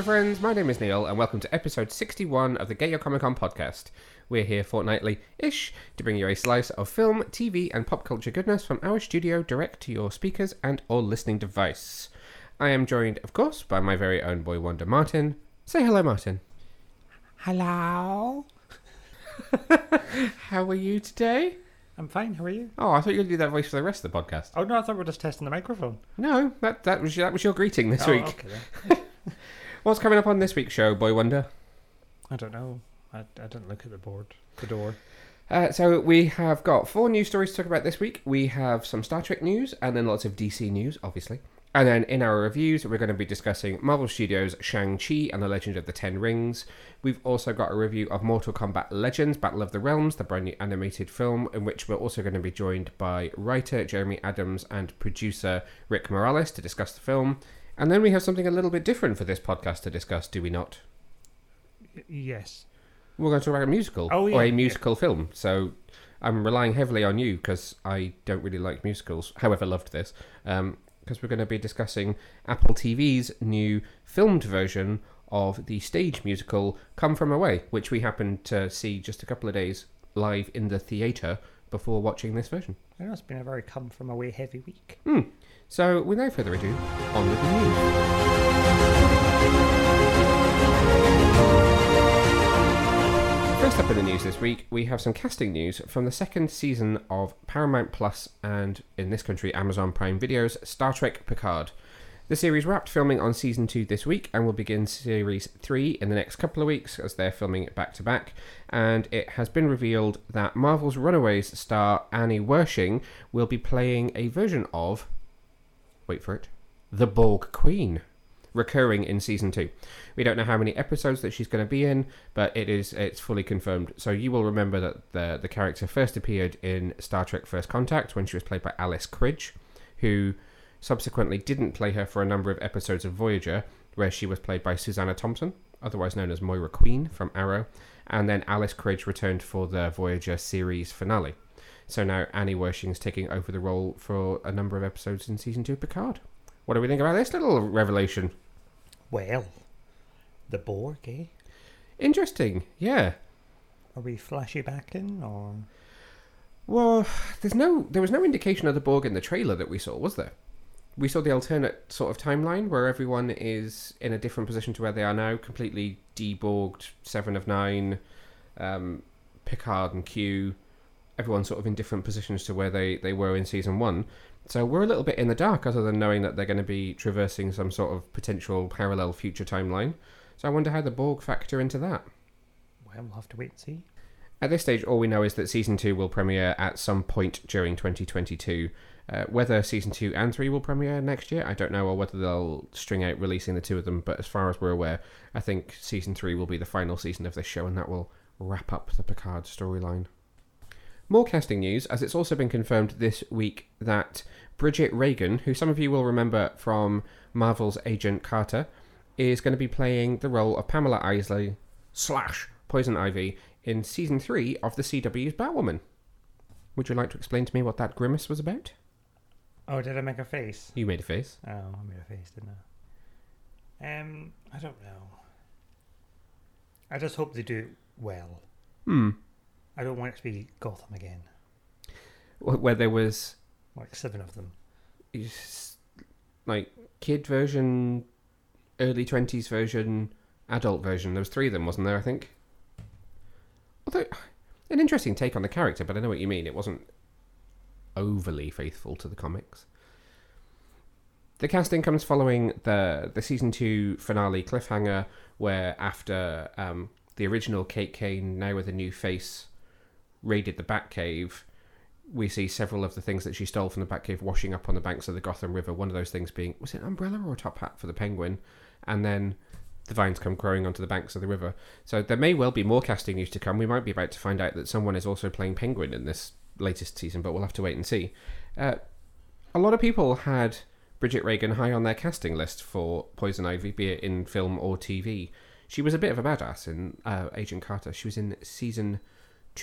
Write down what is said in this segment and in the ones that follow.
Super friends, my name is Neil, and welcome to episode 61 of the Get Your Comic Con podcast. We're here fortnightly ish to bring you a slice of film, TV, and pop culture goodness from our studio direct to your speakers and or listening device. I am joined, of course, by my very own boy wonder, Martin. Say hello, Martin. Hello. How are you today? I'm fine. How are you? Oh, I thought you were going to do that voice for the rest of the podcast. Oh no, I thought we were just testing the microphone. No, that, that, was, that was your greeting this oh, week. Okay, then. What's coming up on this week's show, boy wonder? I don't know. I, I didn't look at the board, the door. Uh, so we have got four news stories to talk about this week. We have some Star Trek news and then lots of DC news, obviously. And then in our reviews, we're going to be discussing Marvel Studios' Shang-Chi and the Legend of the Ten Rings. We've also got a review of Mortal Kombat Legends Battle of the Realms, the brand new animated film, in which we're also going to be joined by writer Jeremy Adams and producer Rick Morales to discuss the film. And then we have something a little bit different for this podcast to discuss, do we not? Y- yes. We're going to talk about a musical Oh, or yeah, a yeah. musical film. So I'm relying heavily on you because I don't really like musicals. However, loved this because we're going to be discussing Apple TV's new filmed version of the stage musical "Come From Away," which we happened to see just a couple of days live in the theatre before watching this version. I know it's been a very come from away heavy week. Hmm. So, without further ado, on with the news. First up in the news this week, we have some casting news from the second season of Paramount Plus and, in this country, Amazon Prime Video's Star Trek Picard. The series wrapped filming on season 2 this week and will begin series 3 in the next couple of weeks as they're filming it back to back. And it has been revealed that Marvel's Runaways star Annie Wersching will be playing a version of wait for it, the Borg Queen, recurring in season two. We don't know how many episodes that she's going to be in, but it is it's fully confirmed. So you will remember that the the character first appeared in Star Trek: First Contact when she was played by Alice Krige, who subsequently didn't play her for a number of episodes of Voyager, where she was played by Susanna Thompson, otherwise known as Moira Queen from Arrow, and then Alice Krige returned for the Voyager series finale. So now Annie Wersching's taking over the role for a number of episodes in season two of Picard. What do we think about this little revelation? Well, the Borg, eh? Interesting, yeah. Are we flashy back in or? Well, there's no, there was no indication of the Borg in the trailer that we saw, was there? We saw the alternate sort of timeline where everyone is in a different position to where they are now, completely deborged, Seven of Nine, um, Picard and Q, everyone sort of in different positions to where they, they were in season one. So we're a little bit in the dark, other than knowing that they're going to be traversing some sort of potential parallel future timeline. So I wonder how the Borg factor into that. Well, we'll have to wait and see. At this stage, all we know is that season two will premiere at some point during 2022. Uh, whether season two and three will premiere next year, I don't know, or whether they'll string out releasing the two of them. But as far as we're aware, I think season three will be the final season of this show, and that will wrap up the Picard storyline. More casting news, as it's also been confirmed this week that Bridget Regan, who some of you will remember from Marvel's Agent Carter, is going to be playing the role of Pamela Isley slash Poison Ivy in season three of the CW's Batwoman. Would you like to explain to me what that grimace was about? Oh, did I make a face? You made a face. Oh, I made a face, didn't I? Um, I don't know. I just hope they do it well. Hmm. I don't want it to be Gotham again. Where there was Like seven of them. like kid version, early twenties version, adult version. There was three of them, wasn't there? I think. Although an interesting take on the character, but I know what you mean. It wasn't overly faithful to the comics. The casting comes following the the season two finale cliffhanger, where after um, the original Kate Kane, now with a new face, raided the Batcave, we see several of the things that she stole from the Batcave washing up on the banks of the Gotham River. One of those things being was it an umbrella or a top hat for the Penguin, and then the vines come growing onto the banks of the river. So there may well be more casting news to come. We might be about to find out that someone is also playing Penguin in this latest season, but we'll have to wait and see. Uh, a lot of people had Bridget Regan high on their casting list for Poison Ivy, be it in film or TV. She was a bit of a badass in uh, Agent Carter. She was in season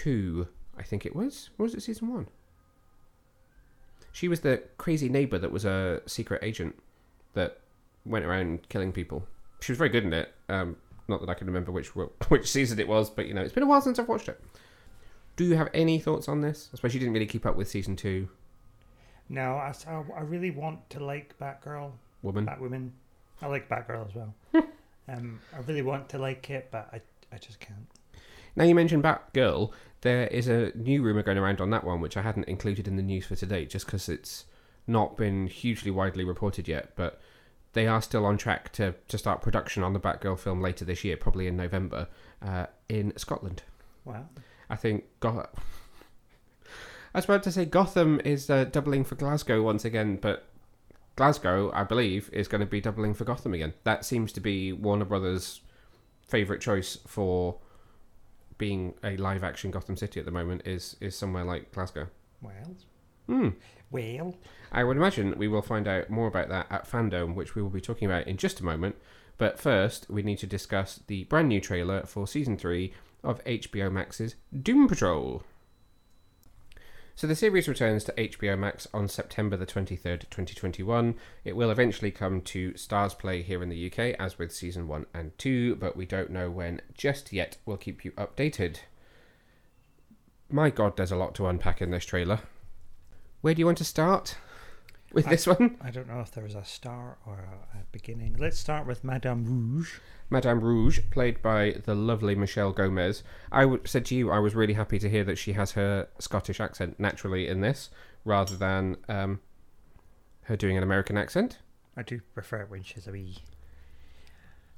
two, I think it was. Or was it season one? She was the crazy neighbor that was a secret agent that went around killing people. she was very good in it. Um, not that I can remember which which season it was, but you know, it's been a while since I've watched it. Do you have any thoughts on this? I suppose you didn't really keep up with season two. No, I, I really want to like Batgirl, Woman. Batwoman. I like Batgirl as well. um, I really want to like it, but I I just can't. Now you mentioned Batgirl, there is a new rumor going around on that one, which I hadn't included in the news for today, just because it's not been hugely widely reported yet. But they are still on track to, to start production on the Batgirl film later this year, probably in November, uh, in Scotland. Wow. I think Gotham. I was about to say Gotham is uh, doubling for Glasgow once again, but Glasgow, I believe, is going to be doubling for Gotham again. That seems to be Warner Brothers' favorite choice for being a live action Gotham City at the moment. Is is somewhere like Glasgow. Well. Hmm. Well. I would imagine we will find out more about that at Fandom, which we will be talking about in just a moment. But first, we need to discuss the brand new trailer for season three of HBO Max's Doom Patrol. So the series returns to HBO Max on September the 23rd, 2021. It will eventually come to StarzPlay here in the UK, as with season 1 and 2, but we don't know when just yet. We'll keep you updated. My god, there's a lot to unpack in this trailer. Where do you want to start with I- this one? I don't know if there was a start or a, a beginning. Let's start with Madame Rouge. Madame Rouge, played by the lovely Michelle Gomez. I w- said to you, I was really happy to hear that she has her Scottish accent naturally in this, rather than um, her doing an American accent. I do prefer it when she's a wee.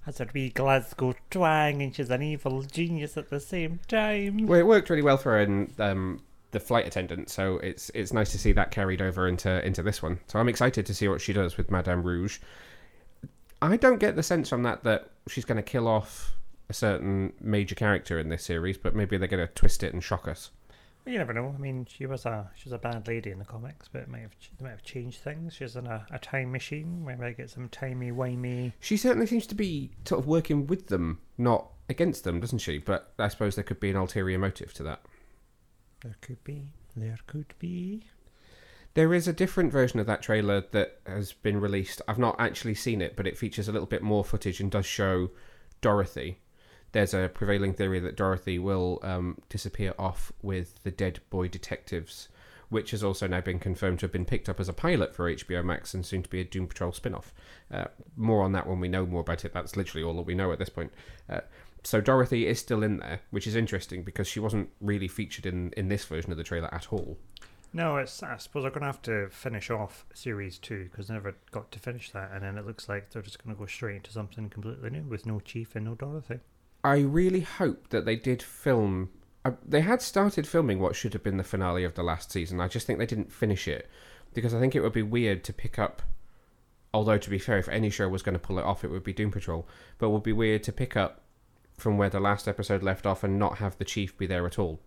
Has a wee Glasgow twang and she's an evil genius at the same time. Well, it worked really well for her in um, the flight attendant, so it's it's nice to see that carried over into into this one. So I'm excited to see what she does with Madame Rouge. I don't get the sense from that that she's going to kill off a certain major character in this series, but maybe they're going to twist it and shock us. Well, you never know. I mean, she was a she was a bad lady in the comics, but it might have they might have changed things. She's in a, a time machine. We might get some timey wimey. She certainly seems to be sort of working with them, not against them, doesn't she? But I suppose there could be an ulterior motive to that. There could be. There could be. There is a different version of that trailer that has been released. I've not actually seen it, but it features a little bit more footage and does show Dorothy. There's a prevailing theory that Dorothy will um, disappear off with the Dead Boy Detectives, which has also now been confirmed to have been picked up as a pilot for HBO Max and soon to be a Doom Patrol spin off. Uh, more on that when we know more about it. That's literally all that we know at this point. Uh, so Dorothy is still in there, which is interesting because she wasn't really featured in, in this version of the trailer at all. No, it's. I suppose they're going to have to finish off series two because they never got to finish that, and then it looks like they're just going to go straight into something completely new with no Chief and no Dorothy. I really hope that they did film. Uh, they had started filming what should have been the finale of the last season. I just think they didn't finish it because I think it would be weird to pick up. Although to be fair, if any show was going to pull it off, it would be Doom Patrol. But it would be weird to pick up from where the last episode left off and not have the chief be there at all.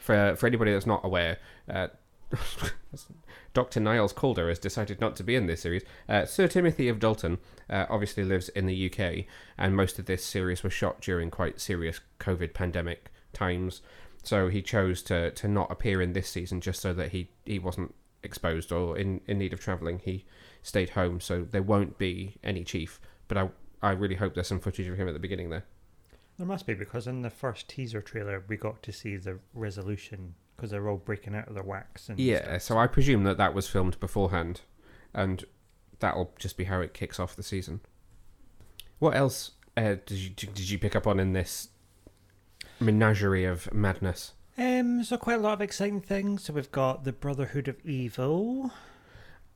For for anybody that's not aware, uh, Dr. Niles Caulder has decided not to be in this series. Uh, Sir Timothy of Dalton uh, obviously lives in the UK, and most of this series was shot during quite serious COVID pandemic times. So he chose to, to not appear in this season just so that he, he wasn't exposed or in, in need of travelling. He stayed home, so there won't be any chief. But I, I really hope there's some footage of him at the beginning there. There must be because in the first teaser trailer we got to see the resolution because they're all breaking out of their wax and Yeah, stuff. so I presume that that was filmed beforehand, and that'll just be how it kicks off the season. What else uh, did you did you pick up on in this menagerie of madness? Um, so quite a lot of exciting things. So we've got the Brotherhood of Evil.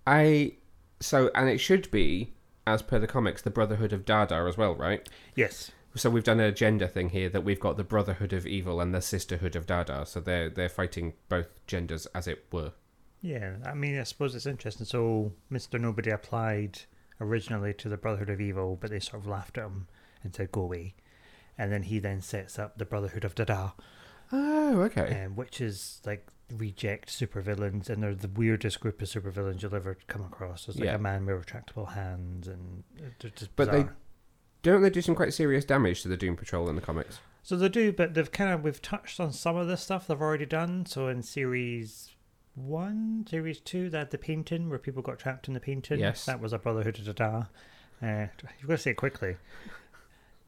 I so and it should be as per the comics the Brotherhood of Dada as well, right? Yes. So we've done a gender thing here that we've got the Brotherhood of Evil and the Sisterhood of Dada. So they're they're fighting both genders as it were. Yeah, I mean, I suppose it's interesting. So Mr. Nobody applied originally to the Brotherhood of Evil, but they sort of laughed at him and said, go away. And then he then sets up the Brotherhood of Dada, Oh, okay. um, which is like reject supervillains, and they're the weirdest group of supervillains you'll ever come across. There's like Yeah. a man with retractable hands, and they're just But they- bizarre. Don't they do some quite serious damage to the Doom Patrol in the comics? So they do, but they've kind of we've touched on some of the stuff they've already done. So in series one, series two, they had the painting where people got trapped in the painting. Yes. that was a Brotherhood of Dada. Uh, you've got to say it quickly.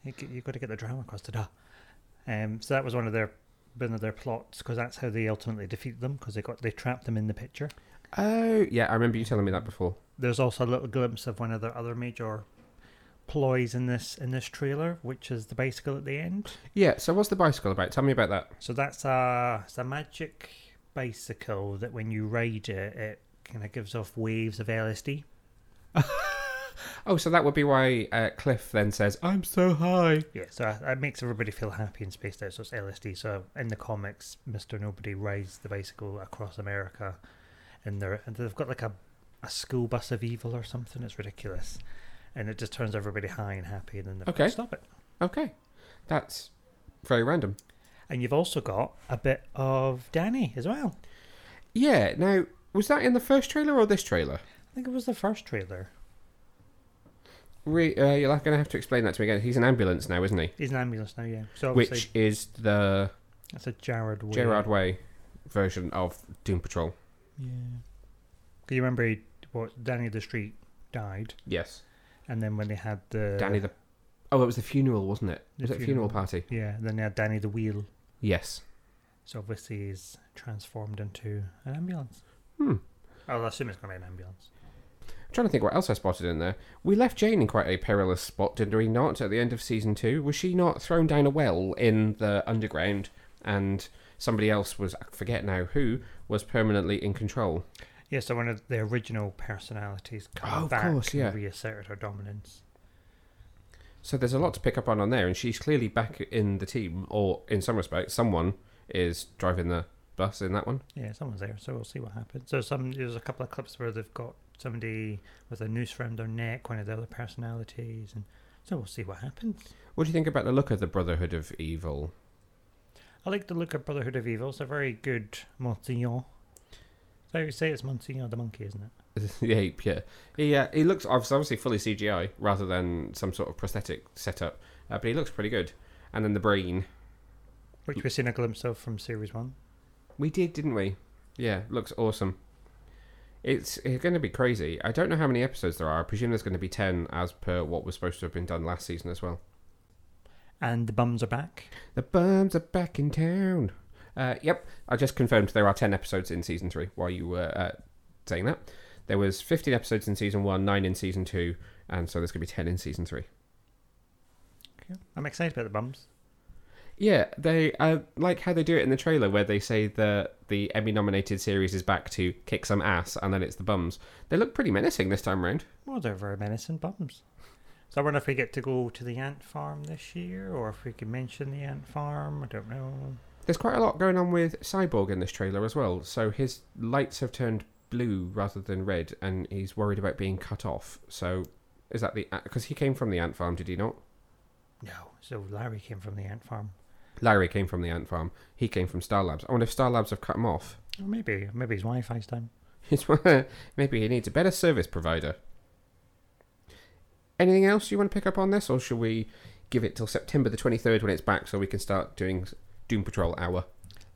You've got to get the drama across. Da. Um, so that was one of their one of their plots because that's how they ultimately defeat them because they got they trapped them in the picture. Oh, yeah, I remember you telling me that before. There's also a little glimpse of one of their other major ploys in this in this trailer, which is the bicycle at the end. Yeah, so what's the bicycle about? Tell me about that. So that's a it's a magic bicycle that when you ride it, it kind of gives off waves of LSD. Oh, so that would be why uh, Cliff then says, I'm so high. Yeah, so it- makes everybody feel happy and spaced out. So it's LSD. So in the comics, Mister Nobody rides the bicycle across America, and they're and they've got like a a school bus of evil or something. It's ridiculous, and it just turns everybody high and happy, and then they Okay. stop it. Okay, that's very random. And you've also got a bit of Danny as well. Yeah, now, was that in the first trailer or this trailer? I think it was the first trailer. Re- uh, you're going to have to explain that to me again. He's an ambulance now, isn't he? He's an ambulance now, yeah. So Which is the that's a Jared Way. Gerard Way version of Doom Patrol. Yeah. 'Cause you remember he, what Danny the Street died, Yes. And then when they had the Danny the. Oh, it was the funeral, wasn't it? The Was it a funeral party? yeah, then they had Danny the Wheel. Yes. So obviously he's transformed into an ambulance. Hmm. I'll assume it's going to be an ambulance. I'm trying to think what else I spotted in there. We left Jane in quite a perilous spot, didn't we not, at the end of season two? Was she not thrown down a well in the underground and somebody else was, I forget now who, was permanently in control? Yeah, so one of the original personalities Oh, come of back course, and yeah. reasserted her dominance. So there's a lot to pick up on on there, and she's clearly back in the team, or in some respects, someone is driving the bus in that one. Yeah, someone's there, so we'll see what happens. So some there's a couple of clips where they've got somebody with a noose around their neck, one of the other personalities, and so we'll see what happens. What do you think about the look of the Brotherhood of Evil? I like the look of Brotherhood of Evil. It's a very good Monsignor. So you say it's Monsignor the monkey, isn't it? the ape, yeah. He uh, he looks obviously obviously fully CGI rather than some sort of prosthetic setup, uh, but he looks pretty good. And then the brain, Which we've seen a glimpse of from series one. we did, didn't we? Yeah, looks awesome. It's, it's going to be crazy. I don't know how many episodes there are. I presume there's going to be ten, as per what was supposed to have been done last season as well. And the bums are back. The bums are back in town. Uh, yep, I just confirmed there are 10 episodes in season 3 while you were uh, saying that. There was 15 episodes in season 1, 9 in season 2, and so there's going to be 10 in season 3. Okay. I'm excited about the bums. Yeah, they uh, like how they do it in the trailer where they say that the Emmy nominated series is back to kick some ass and then it's the bums. They look pretty menacing this time round. Well, they're very menacing bums. So I wonder if we get to go to the ant farm this year, or if we can mention the ant farm. I don't know. There's quite a lot going on with Cyborg in this trailer as well. So his lights have turned blue rather than red, and he's worried about being cut off. So is that the because he came from the ant farm? Did he not? No. So Larry came from the ant farm. Larry came from the ant farm. He came from Star Labs. I wonder if Star Labs have cut him off. Or maybe, maybe his Wi-Fi's down. Maybe he needs a better service provider. Anything else you want to pick up on this, or should we give it till September the twenty third when it's back, so we can start doing Doom Patrol hour?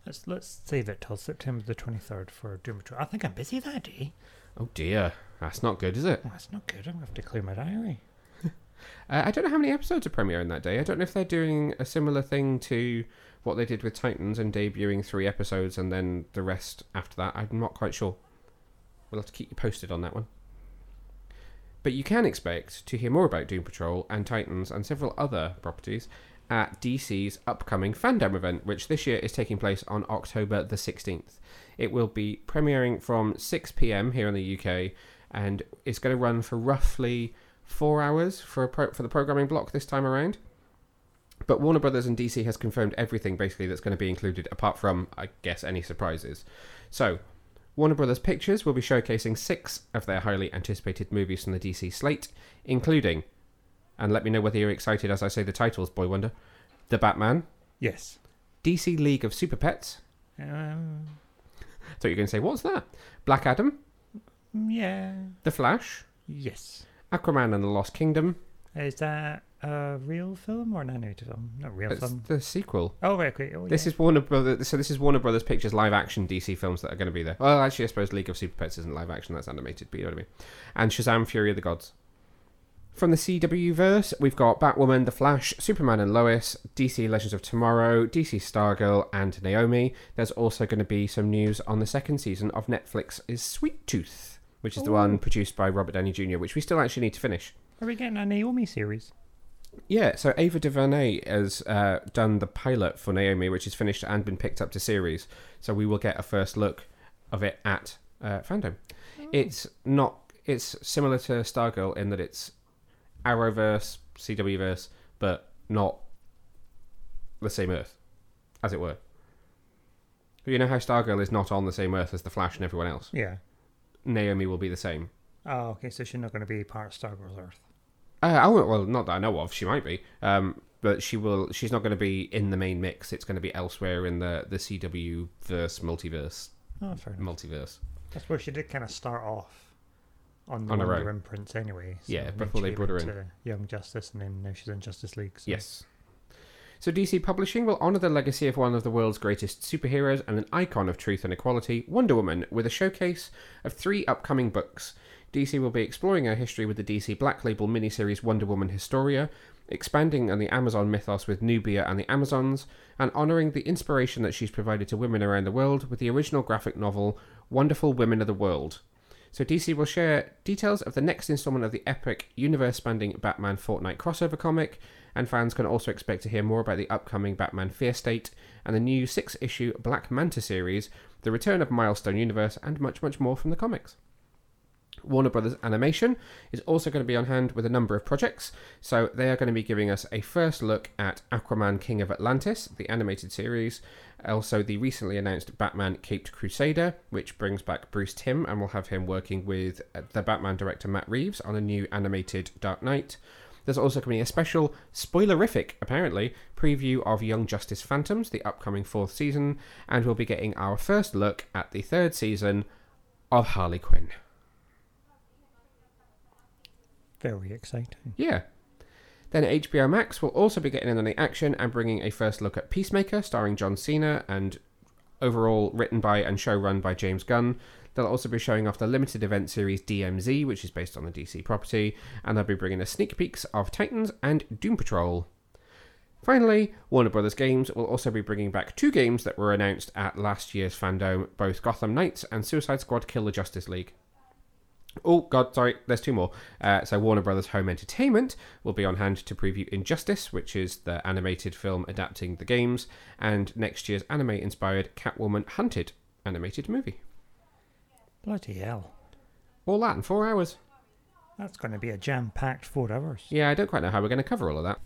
Let's let's save it till September the twenty third for Doom Patrol. I think I'm busy that day. Oh dear, that's not good, is it? That's not good. I'm gonna have to clear my diary. Uh, I don't know how many episodes are premiering that day. I don't know if they're doing a similar thing to what they did with Titans and debuting three episodes and then the rest after that. I'm not quite sure. We'll have to keep you posted on that one. But you can expect to hear more about Doom Patrol and Titans and several other properties at DC's upcoming Fandom event, which this year is taking place on October the 16th. It will be premiering from 6 pm here in the UK and it's going to run for roughly four hours for pro- for the programming block this time around. But Warner Brothers and DC has confirmed everything basically that's going to be included, apart from I guess any surprises. So, Warner Brothers Pictures will be showcasing six of their highly anticipated movies from the DC slate, including, and let me know whether you're excited as I say the titles, Boy Wonder, The Batman, Yes. DC League of Super Pets. Um, So you're going to say, what's that? Black Adam, yeah. The Flash, Yes. Aquaman and the Lost Kingdom. Is that a real film or an animated film? Not real It's film. the sequel. Oh, right, okay. Oh, This yeah. is Warner Brothers. So this is Warner Brothers Pictures live action DC films that are going to be there. Well, actually, I suppose League of Super Pets isn't live action; that's animated. But you know what I mean. And Shazam: Fury of the Gods. From the CW verse, we've got Batwoman, The Flash, Superman and Lois, DC Legends of Tomorrow, DC Stargirl, and Naomi. There's also going to be some news on the second season of Netflix's Sweet Tooth, which is the one produced by Robert Downey Jr., which we still actually need to finish. Are we getting a Naomi series? Yeah, so Ava DuVernay has uh, done the pilot for Naomi, which is finished and been picked up to series. So we will get a first look of it at uh, fandom. It's not. It's similar to Stargirl in that it's Arrowverse, CWverse, but not the same Earth, as it were. You know how Stargirl is not on the same Earth as the Flash and everyone else. Yeah. Naomi will be the same. Oh, okay. So she's not going to be part of Stargirl's Earth. Uh, I won't, well, not that I know of. She might be, um, but she will. She's not going to be in the main mix. It's going to be elsewhere in the the CW verse, multiverse, Oh, fair enough. multiverse. I suppose she did kind of start off on the On her Wonder own. imprints anyway. Yeah, before they brought her in. Young Justice, and then now she's in Justice League. So. Yes. So DC Publishing will honour the legacy of one of the world's greatest superheroes and an icon of truth and equality, Wonder Woman, with a showcase of three upcoming books. DC will be exploring her history with the DC Black Label miniseries Wonder Woman Historia, expanding on the Amazon mythos with Nubia and the Amazons, and honouring the inspiration that she's provided to women around the world with the original graphic novel Wonderful Women of the World. So DC will share details of the next installment of the epic universe-spanning Batman Fortnite crossover comic, and fans can also expect to hear more about the upcoming Batman Fear State and the new six-issue Black Manta series, the return of Milestone Universe, and much, much more from the comics. Warner Brothers Animation is also going to be on hand with a number of projects. So they are going to be giving us a first look at Aquaman King of Atlantis, the animated series. Also, the recently announced Batman Caped Crusader, which brings back Bruce Timm and will have him working with uh, the Batman director Matt Reeves on a new animated Dark Knight. There's also going to be a special, spoilerific apparently, preview of Young Justice Phantoms, the upcoming fourth season, and we'll be getting our first look at the third season of Harley Quinn. Very exciting. Yeah. Then HBO Max will also be getting in on the action and bringing a first look at Peacemaker, starring John Cena, and overall written by and show run by James Gunn. They'll also be showing off the limited event series DMZ, which is based on the DC property, and they'll be bringing us sneak peeks of Titans and Doom Patrol. Finally, Warner Brothers Games will also be bringing back two games that were announced at last year's Fandom, both Gotham Knights and Suicide Squad Kill the Justice League. Oh, God, sorry, there's two more. Uh, so, Warner Brothers Home Entertainment will be on hand to preview Injustice, which is the animated film adapting the games, and next year's anime inspired Catwoman Hunted animated movie. Bloody hell. All that in four hours. That's going to be a jam packed four hours. Yeah, I don't quite know how we're going to cover all of that.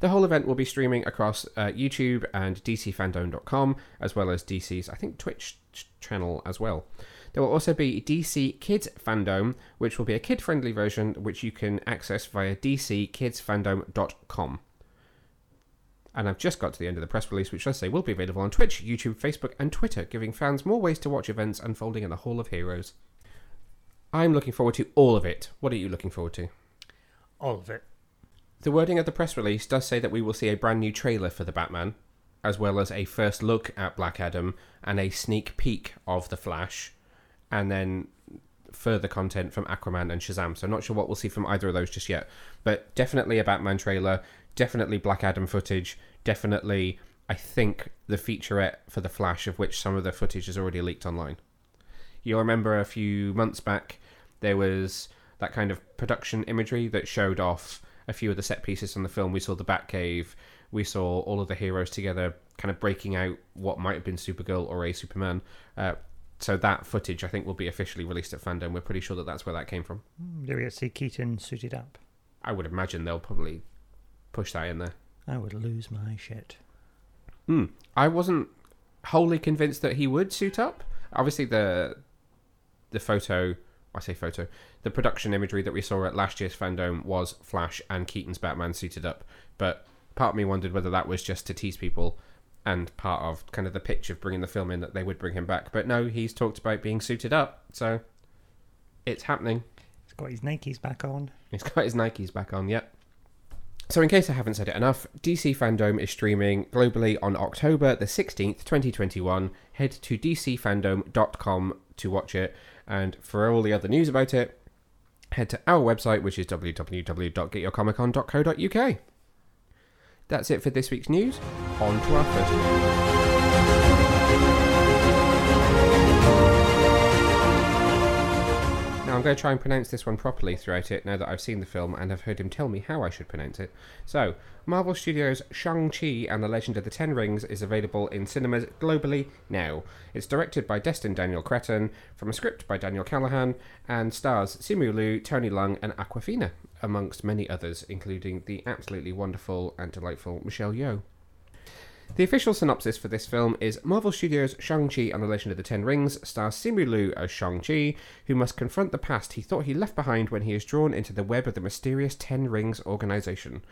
The whole event will be streaming across uh, YouTube and DCFandom.com, as well as DC's, I think, Twitch ch- channel as well. There will also be DC Kids Fandom, which will be a kid friendly version which you can access via DCKidsFandom.com. And I've just got to the end of the press release, which does say will be available on Twitch, YouTube, Facebook, and Twitter, giving fans more ways to watch events unfolding in the Hall of Heroes. I'm looking forward to all of it. What are you looking forward to? All of it. The wording of the press release does say that we will see a brand new trailer for the Batman, as well as a first look at Black Adam and a sneak peek of the Flash, and then further content from Aquaman and Shazam. So, not sure what we'll see from either of those just yet, but definitely a Batman trailer, definitely Black Adam footage, definitely, I think, the featurette for the Flash, of which some of the footage is already leaked online. You'll remember a few months back there was that kind of production imagery that showed off a few of the set pieces from the film. We saw the Batcave, we saw all of the heroes together, kind of breaking out what might have been Supergirl or a Superman. Uh, so that footage, I think, will be officially released at fandom. We're pretty sure that that's where that came from. Do we get to see Keaton suited up? I would imagine they'll probably push that in there. I would lose my shit. Hmm. I wasn't wholly convinced that he would suit up. Obviously, the the photo, I say photo, the production imagery that we saw at last year's fandom was Flash and Keaton's Batman suited up. But part of me wondered whether that was just to tease people and part of kind of the pitch of bringing the film in that they would bring him back. But no, he's talked about being suited up, so it's happening. He's got his Nikes back on. He's got his Nikes back on, yep. So, in case I haven't said it enough, DC Fandom is streaming globally on October the 16th, 2021. Head to dcfandom.com to watch it. And for all the other news about it, head to our website, which is www.getyourcomiccon.co.uk. That's it for this week's news. On to our first I'm going to try and pronounce this one properly throughout it now that I've seen the film and have heard him tell me how I should pronounce it. So, Marvel Studios' Shang-Chi and the Legend of the Ten Rings is available in cinemas globally now. It's directed by Destin Daniel Cretton, from a script by Daniel Callahan, and stars Simu Liu, Tony Leung, and Awkwafina, amongst many others, including the absolutely wonderful and delightful Michelle Yeoh. The official synopsis for this film is Marvel Studios' Shang-Chi and the Legend of the Ten Rings stars Simu Liu as Shang-Chi, who must confront the past he thought he left behind when he is drawn into the web of the mysterious Ten Rings organization.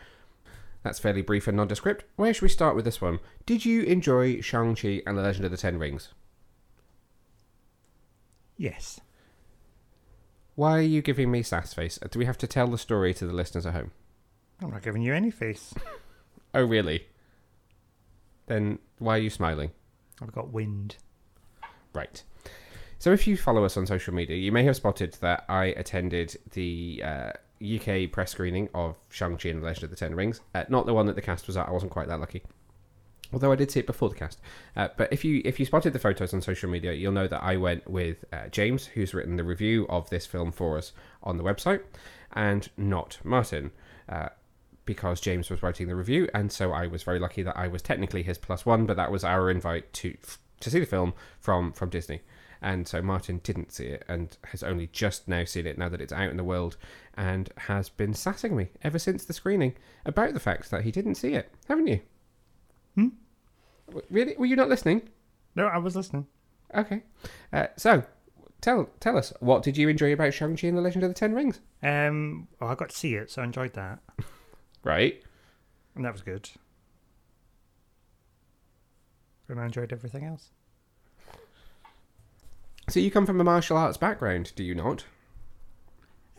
That's fairly brief and nondescript. Where should we start with this one? Did you enjoy Shang-Chi and the Legend of the Ten Rings? Yes. Why are you giving me sass face? Do we have to tell the story to the listeners at home? I'm not giving you any face. Oh, really? Then why are you smiling? I've got wind. Right. So, if you follow us on social media, you may have spotted that I attended the uh, UK press screening of Shang-Chi and the Legend of the Ten Rings. Uh, not the one that the cast was at, I wasn't quite that lucky. Although I did see it before the cast. Uh, but if you if you spotted the photos on social media, you'll know that I went with uh, James, who's written the review of this film for us on the website, and not Martin. Because James was writing the review, and so I was very lucky that I was technically his plus one, but that was our invite to to see the film from from Disney. And so Martin didn't see it and has only just now seen it now that it's out in the world and has been sassing me ever since the screening about the fact that he didn't see it. Haven't you? Hmm? Really? Were you not listening? No, I was listening. Okay. Uh, so tell tell us what did you enjoy about Shang-Chi and the Legend of the Ten Rings? Um, well, I got to see it, so I enjoyed that, Right. and that was good. And I enjoyed everything else. So you come from a martial arts background, do you not?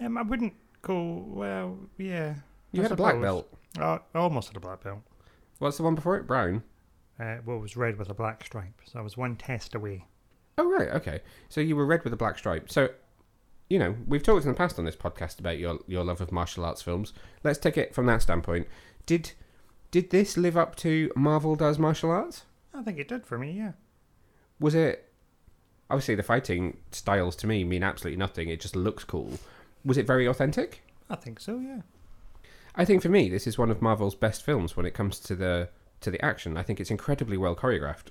Um, I wouldn't call. Well, yeah. You I had a black belt. I almost had a black belt. What's the one before it? Brown. Uh, well, it was red with a black stripe, so I was one test away. Oh right, okay. So you were red with a black stripe. So, you know, we've talked in the past on this podcast about your your love of martial arts films. Let's take it from that standpoint. Did did this live up to Marvel does martial arts? I think it did for me, yeah. Was it obviously the fighting styles to me mean absolutely nothing. It just looks cool. Was it very authentic? I think so, yeah. I think for me, this is one of Marvel's best films when it comes to the to the action. I think it's incredibly well choreographed.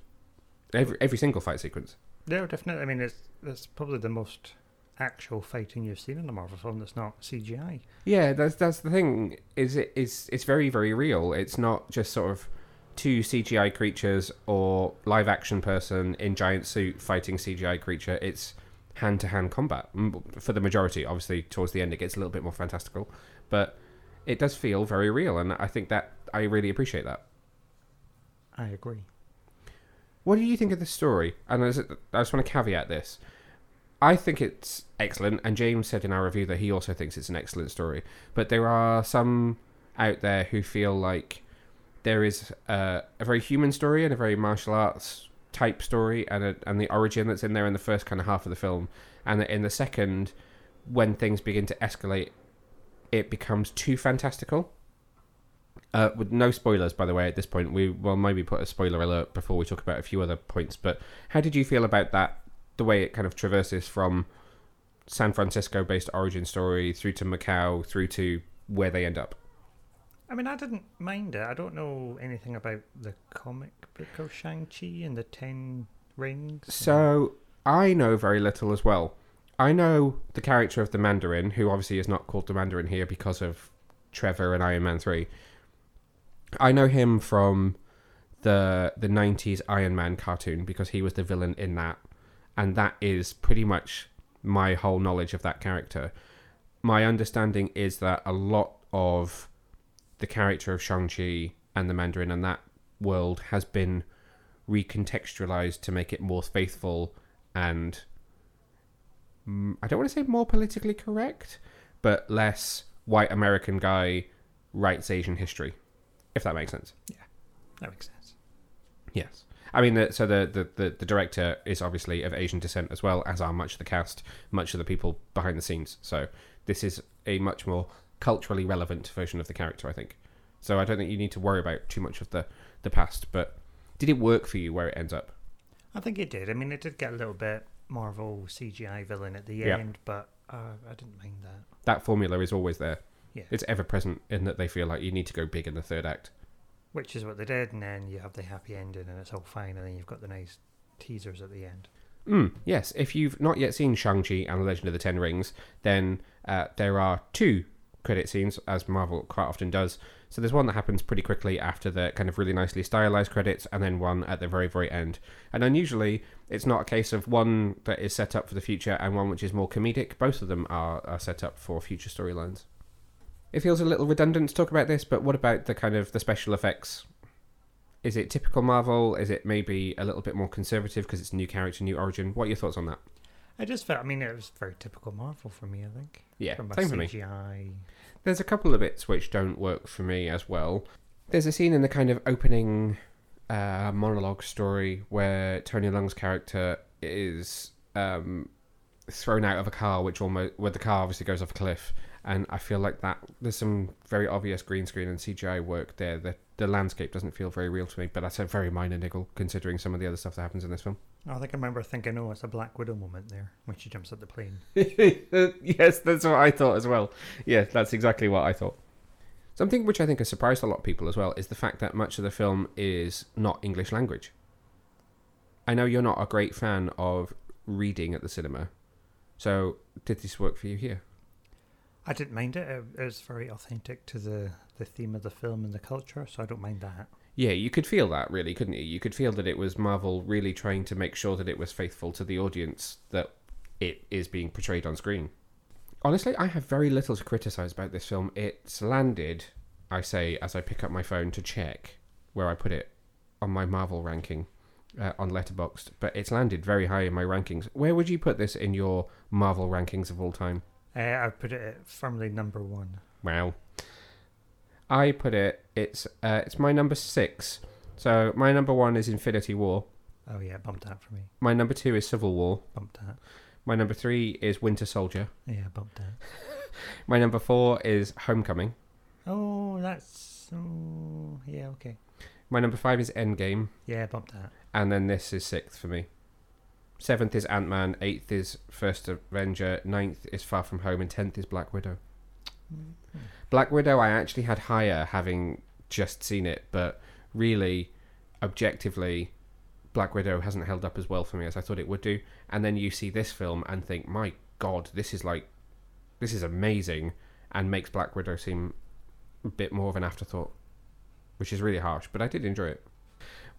Every every single fight sequence. Yeah, definitely. I mean, it's it's probably the most actual fighting you've seen in the Marvel film that's not CGI. Yeah, that's that's the thing. Is it is it's very very real. It's not just sort of two CGI creatures or live action person in giant suit fighting CGI creature. It's hand to hand combat for the majority. Obviously, towards the end, it gets a little bit more fantastical, but it does feel very real, and I think that I really appreciate that. I agree. What do you think of the story? And I just want to caveat this. I think it's excellent, and James said in our review that he also thinks it's an excellent story. But there are some out there who feel like there is a, a very human story and a very martial arts type story, and a, and the origin that's in there in the first kind of half of the film, and in the second, when things begin to escalate, it becomes too fantastical. Uh, with no spoilers, by the way, at this point. We will maybe put a spoiler alert before we talk about a few other points. But how did you feel about that? The way it kind of traverses from San Francisco based origin story through to Macau, through to where they end up. I mean, I didn't mind it. I don't know anything about the comic book of Shang-Chi and the Ten Rings. So I know very little as well. I know the character of the Mandarin, who obviously is not called the Mandarin here because of Trevor and Iron Man 3. I know him from the the 90s Iron Man cartoon because he was the villain in that and that is pretty much my whole knowledge of that character. My understanding is that a lot of the character of Shang-Chi and the Mandarin and that world has been recontextualized to make it more faithful and mm, I don't want to say more politically correct, but less white American guy writes Asian history, if that makes sense. Yeah, that makes sense. Yes. I mean, the, so the, the, the, the director is obviously of Asian descent as well, as are much of the cast, much of the people behind the scenes. So this is a much more culturally relevant version of the character, I think. So I don't think you need to worry about too much of the, the past. But did it work for you where it ends up? I think it did. I mean, it did get a little bit Marvel CGI villain at the Yeah. end, but uh, I didn't mind that. That formula is always there. Yeah. It's ever present in that they feel like you need to go big in the third act. Which is what they did, and then you have the happy ending, and it's all fine, and then you've got the nice teasers at the end. Mm, yes, if you've not yet seen Shang-Chi and the Legend of the Ten Rings, then uh, there are two credit scenes, as Marvel quite often does. So there's one that happens pretty quickly after the kind of really nicely stylized credits, and then one at the very, very end. And unusually, it's not a case of one that is set up for the future and one which is more comedic. Both of them are, are set up for future storylines. It feels a little redundant to talk about this, but what about the kind of the special effects? Is it typical Marvel? Is it maybe a little bit more conservative because it's a new character, new origin? What are your thoughts on that? I just felt, I mean, it was very typical Marvel for me, I think. Yeah, From same for me. There's a couple of bits which don't work for me as well. There's a scene in the kind of opening uh, monologue story where Tony Leung's character is um, thrown out of a car, which almost where the car obviously goes off a cliff, and I feel like that there's some very obvious green screen and CGI work there. The the landscape doesn't feel very real to me, but that's a very minor niggle considering some of the other stuff that happens in this film. Oh, I think I remember thinking, oh, it's a Black Widow moment there when she jumps at the plane. yes, that's what I thought as well. Yeah, that's exactly what I thought. Something which I think has surprised a lot of people as well is the fact that much of the film is not English language. I know you're not a great fan of reading at the cinema, so did this work for you here? I didn't mind it. It, was very authentic to the, the theme of the film and the culture, so I don't mind that. Yeah, you could feel that really, couldn't you? You could feel that it was Marvel really trying to make sure that it was faithful to the audience that it is being portrayed on screen. Honestly, I have very little to criticize about this film. It's landed, I say, as I pick up my phone to check where I put it on my Marvel ranking uh, on Letterboxd, but it's landed very high in my rankings. Where would you put this in your Marvel rankings of all time? Uh, I put it at firmly number one. Wow. I put it. It's uh, it's my number six. So my number one is Infinity War. Oh, yeah, bumped that for me. My number two is Civil War. Bumped that. My number three is Winter Soldier. Yeah, bumped that. My number four is Homecoming. Oh, that's. Oh, yeah, okay. My number five is Endgame, Yeah, bumped that. and then this is sixth for me. Seventh is Ant Man. Eighth is First Avenger. Ninth is Far From Home, and tenth is Black Widow. Hmm. Black Widow, I actually had higher having just seen it, but really, objectively, Black Widow hasn't held up as well for me as I thought it would do. And then you see this film and think, my God, this is like, this is amazing, and makes Black Widow seem a bit more of an afterthought, which is really harsh. But I did enjoy it.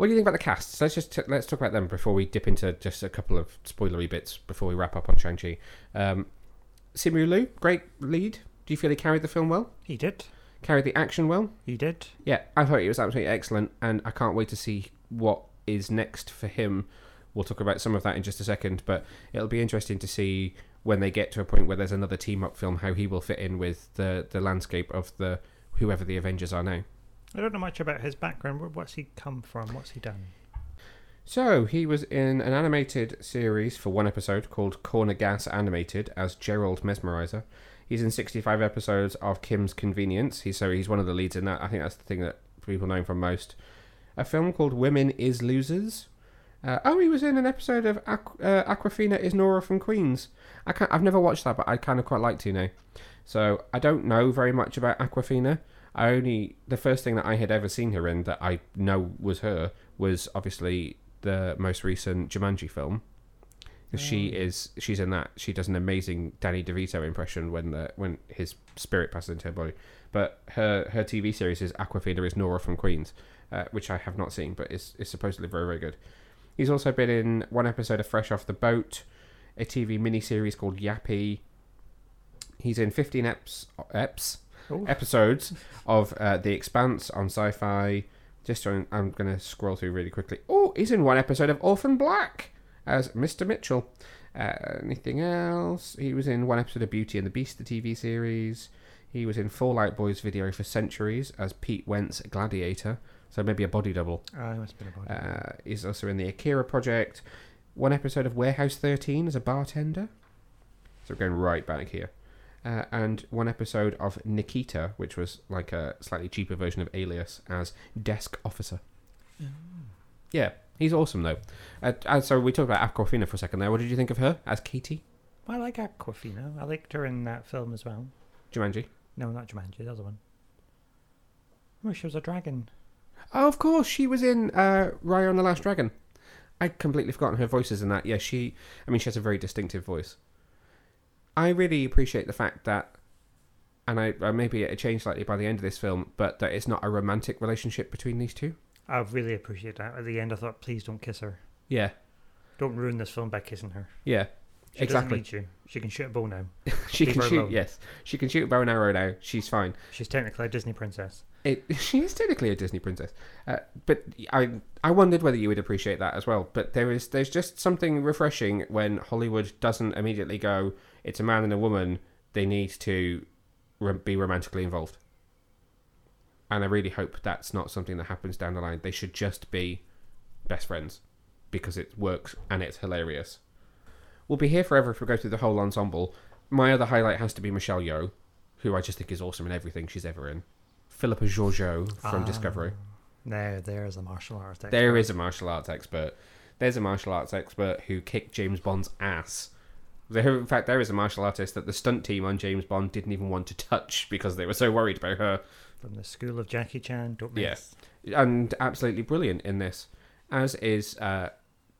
What do you think about the cast? So let's just t- let's talk about them before we dip into just a couple of spoilery bits before we wrap up on Shang Chi. Um, Simu Liu, great lead. Do you feel he carried the film well? He did. Carried the action well? He did. Yeah, I thought it was absolutely excellent, and I can't wait to see what is next for him. We'll talk about some of that in just a second, but it'll be interesting to see when they get to a point where there's another team up film how he will fit in with the the landscape of the whoever the Avengers are now. I don't know much about his background. What's he come from? What's he done? So he was in an animated series for one episode called Corner Gas Animated as Gerald Mesmerizer. He's in 65 episodes of Kim's Convenience. He's so he's one of the leads in that. I think that's the thing that people know him from most. A film called Women Is Losers. Uh, oh, he was in an episode of Aqu- uh, Awkwafina is Nora from Queens. I can't, I've never watched that, but I kind of quite like to. So I don't know very much about Awkwafina. I only the first thing that I had ever seen her in that I know was her was obviously the most recent Jumanji film. She is she's in that. She does an amazing Danny DeVito impression when the when his spirit passes into her body. But her her TV series is Awkwafina is Nora from Queens, uh, which I have not seen, but is is supposedly very very good. He's also been in one episode of Fresh Off the Boat, a TV miniseries called Yappy. He's in 15 eps, eps Oh. episodes of uh, The Expanse on Sci-Fi. Just trying, I'm going to scroll through really quickly. Oh, he's in one episode of Orphan Black as Mr. Mitchell. Uh, anything else? He was in one episode of Beauty and the Beast, the TV series. He was in Fall Out Boy's video for Centuries as Pete Wentz, Gladiator. so maybe a body double. Oh, it must have been a body. Uh, he's also in the Akira project. One episode of Warehouse 13 as a bartender. So we're going right back here. Uh, and one episode of Nikita, which was like a slightly cheaper version of Alias, as desk officer. Yeah, he's awesome though. Uh, uh, so we talked about Awkwafina for a second there. What did you think of her as Katie? I like Awkwafina. I liked her in that film as well. Jumanji. No, not Jumanji, the other one. Oh, she was a dragon. Oh, of course, she was in uh, Raya and the Last Dragon. I'd completely forgotten her voices in that. Yeah, she. I mean, she has a very distinctive voice. I really appreciate the fact that, and I uh, maybe it changed slightly by the end of this film, but that it's not a romantic relationship between these two. I really appreciate that. At the end, I thought, please don't kiss her. Yeah, Don't ruin this film by kissing her. yeah, She Exactly. doesn't need you. She can shoot a bow now. she Leave can shoot. alone. Yes, she can shoot a bow and arrow now. She's fine. She's technically a Disney princess. It, she is technically a Disney princess, uh, but I I wondered whether you would appreciate that as well. But there is there's just something refreshing when Hollywood doesn't immediately go, it's a man and a woman. They need to be romantically involved, and I really hope that's not something that happens down the line. They should just be best friends because it works and it's hilarious. We'll be here forever if we go through the whole ensemble. My other highlight has to be Michelle Yeoh, who I just think is awesome in everything she's ever in. Philippa Georgiou from Ah. Discovery. There, there's a martial arts. expert. There is a martial arts expert. There's a martial arts expert who kicked James Bond's ass. There, in fact, there is a martial artist that the stunt team on James Bond didn't even want to touch because they were so worried about her. from the school of Jackie Chan. Don't Yeah. And absolutely brilliant in this, as is uh,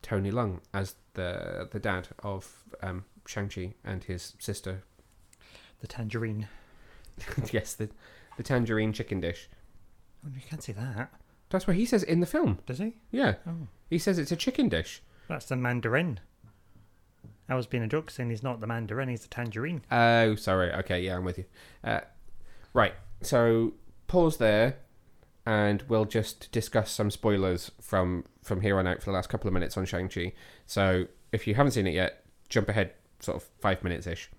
Tony Leung as the the dad of um, Shang-Chi and his sister. The tangerine. yes, the, the tangerine chicken dish. Oh, you can't say that, That's what he says in the film. does he? Yeah. Oh, He says it's a chicken dish. that's the mandarin. I was being a joke saying he's not the mandarin, he's the tangerine. Oh, sorry. Okay, yeah, I'm with you. Uh, right. So pause there, and we'll just discuss some spoilers from from here on out for the last couple of minutes on Shang Chi. So if you haven't seen it yet, jump ahead sort of five minutes ish.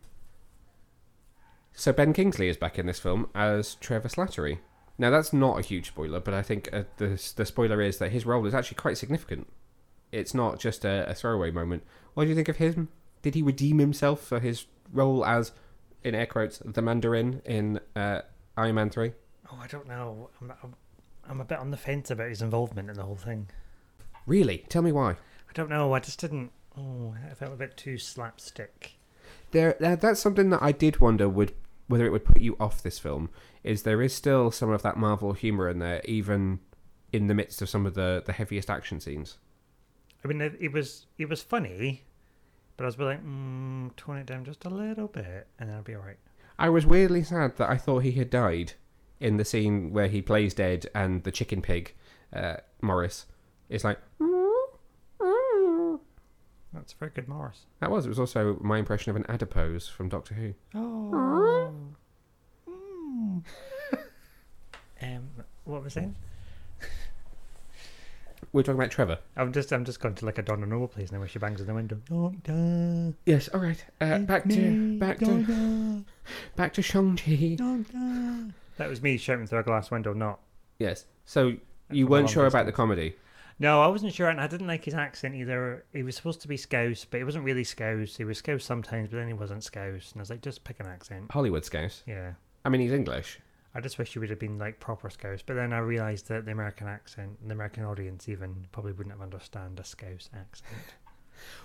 So Ben Kingsley is back in this film as Trevor Slattery. Now that's not a huge spoiler, but I think uh, the the spoiler is that his role is actually quite significant. It's not just a, a throwaway moment. What do you think of him? Did he redeem himself for his role as, in air quotes, the Mandarin in uh, Iron Man three? Oh, I don't know. I'm, I'm, I'm a bit on the fence about his involvement in the whole thing. Really? Tell me why. I don't know. I just didn't. Oh, I felt a bit too slapstick. There, that- that's something that I did wonder would whether it would put you off this film. Is there is still some of that Marvel humor in there, even in the midst of some of the the heaviest action scenes. I mean, it, it was it was funny, but I was like, mm, tone it down just a little bit, and then I'll be all right. I was weirdly sad that I thought he had died in the scene where he plays dead and the chicken pig, uh, Morris, is like. That's very good, Morris. That was. It was also my impression of an adipose from Doctor Who. Oh. um, what was I saying? We're talking about Trevor. I'm just I'm just going to like a Donna Noble place now where she bangs on the window. Doctor, Yes. All right. Uh, back to back to back to Shang Chi. That was me shouting through a glass window, not. Yes. So you weren't sure about the comedy. No, I wasn't sure, and I didn't like his accent either. He was supposed to be Scouse, but he wasn't really Scouse. He was Scouse sometimes, but then he wasn't Scouse. And I was like, just pick an accent. Hollywood Scouse. Yeah. I mean, he's English. I just wish he would have been like proper Scouse. But then I realised that the American accent, the American audience even, probably wouldn't have understand a Scouse accent.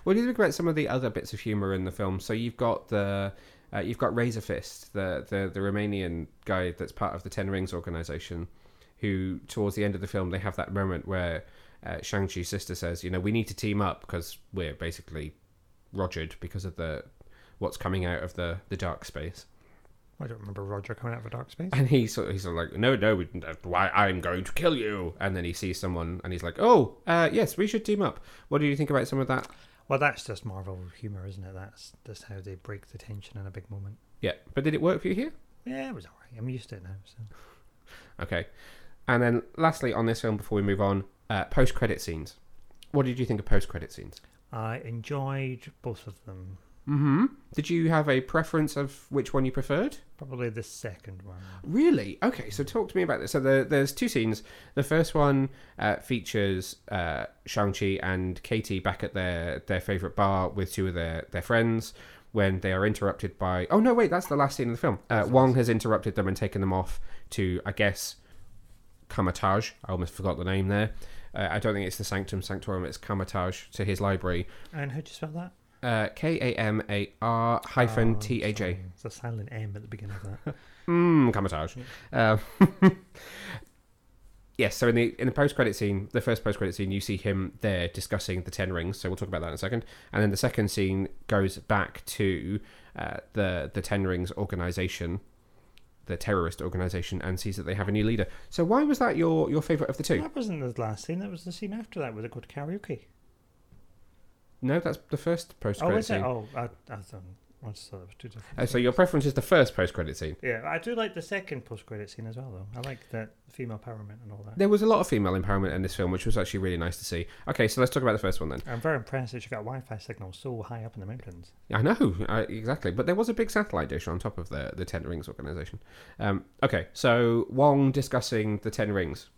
What do you think about some of the other bits of humour in the film? So you've got the uh, you've got Razor Fist, the, the the Romanian guy that's part of the Ten Rings organization, who towards the end of the film they have that moment where uh, Shang Chi's sister says, you know, we need to team up because we're basically rogered because of the what's coming out of the the dark space. I don't remember Roger coming out of a dark space. And he's sort of, he's sort of like, no, no, we- why I'm going to kill you. And then he sees someone and he's like, oh, uh, yes, we should team up. What do you think about some of that? Well, that's just Marvel humour, isn't it? That's just how they break the tension in a big moment. Yeah, but did it work for you here? Yeah, it was alright. I'm used to it now. So Okay. And then lastly on this film before we move on, uh, post credit scenes. What did you think of post credit scenes? I enjoyed both of them. Mm-hmm. Did you have a preference of which one you preferred? Probably the second one. Really? Okay, so talk to me about this. So the, there's two scenes. The first one uh, features uh, Shang-Chi and Katie back at their, their favourite bar with two of their, their friends when they are interrupted by... Oh, no, wait, that's the last scene of the film. Uh, Wong has interrupted them and taken them off to, I guess, Kamar-Taj. I almost forgot the name there. Uh, I don't think it's the Sanctum Sanctorum, it's Kamar-Taj to his library. And how'd you spell that? Uh, K A M A R hyphen T A J. It's a silent M at the beginning of that. Mmm, Kamar-Taj. Uh, yes, so in the in the post credit scene, the first post credit scene, you see him there discussing the Ten Rings. So we'll talk about that in a second. And then the second scene goes back to uh, the the Ten Rings organization, the terrorist organization, and sees that they have a new leader. So why was that your your favorite of the two? that wasn't the last scene. That was the scene after that where they go to karaoke. No, that's the first post Oh, credit is it? scene. Oh, I, I thought I just thought it was two different. Uh, so your preference is the first post credit scene. Yeah, I do like the second post-credit scene as well, though. I like the female empowerment and all that. There was a lot of female empowerment in this film, which was actually really nice to see. Okay, so let's talk about the first one then. I'm very impressed that she got Wi-Fi signal so high up in the mountains. I know I, exactly, but there was a big satellite dish on top of the the Ten Rings organization. Um, okay, so Wong discussing the Ten Rings.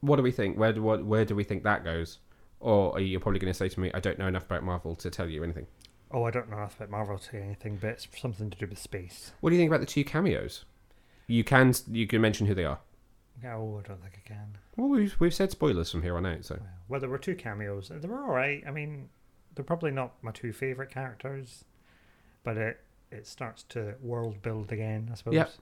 What do we think? Where do what, where do we think that goes? Or you're you probably going to say to me, I don't know enough about Marvel to tell you anything? Oh, I don't know enough about Marvel to anything, but it's something to do with space. What do you think about the two cameos? You can you can mention who they are. Oh, I don't think I can. Well, we've we've said spoilers from here on out, so Well, there were two cameos. They were all right. I mean, they're probably not my two favorite characters, but it it starts to world build again. I suppose. Yep.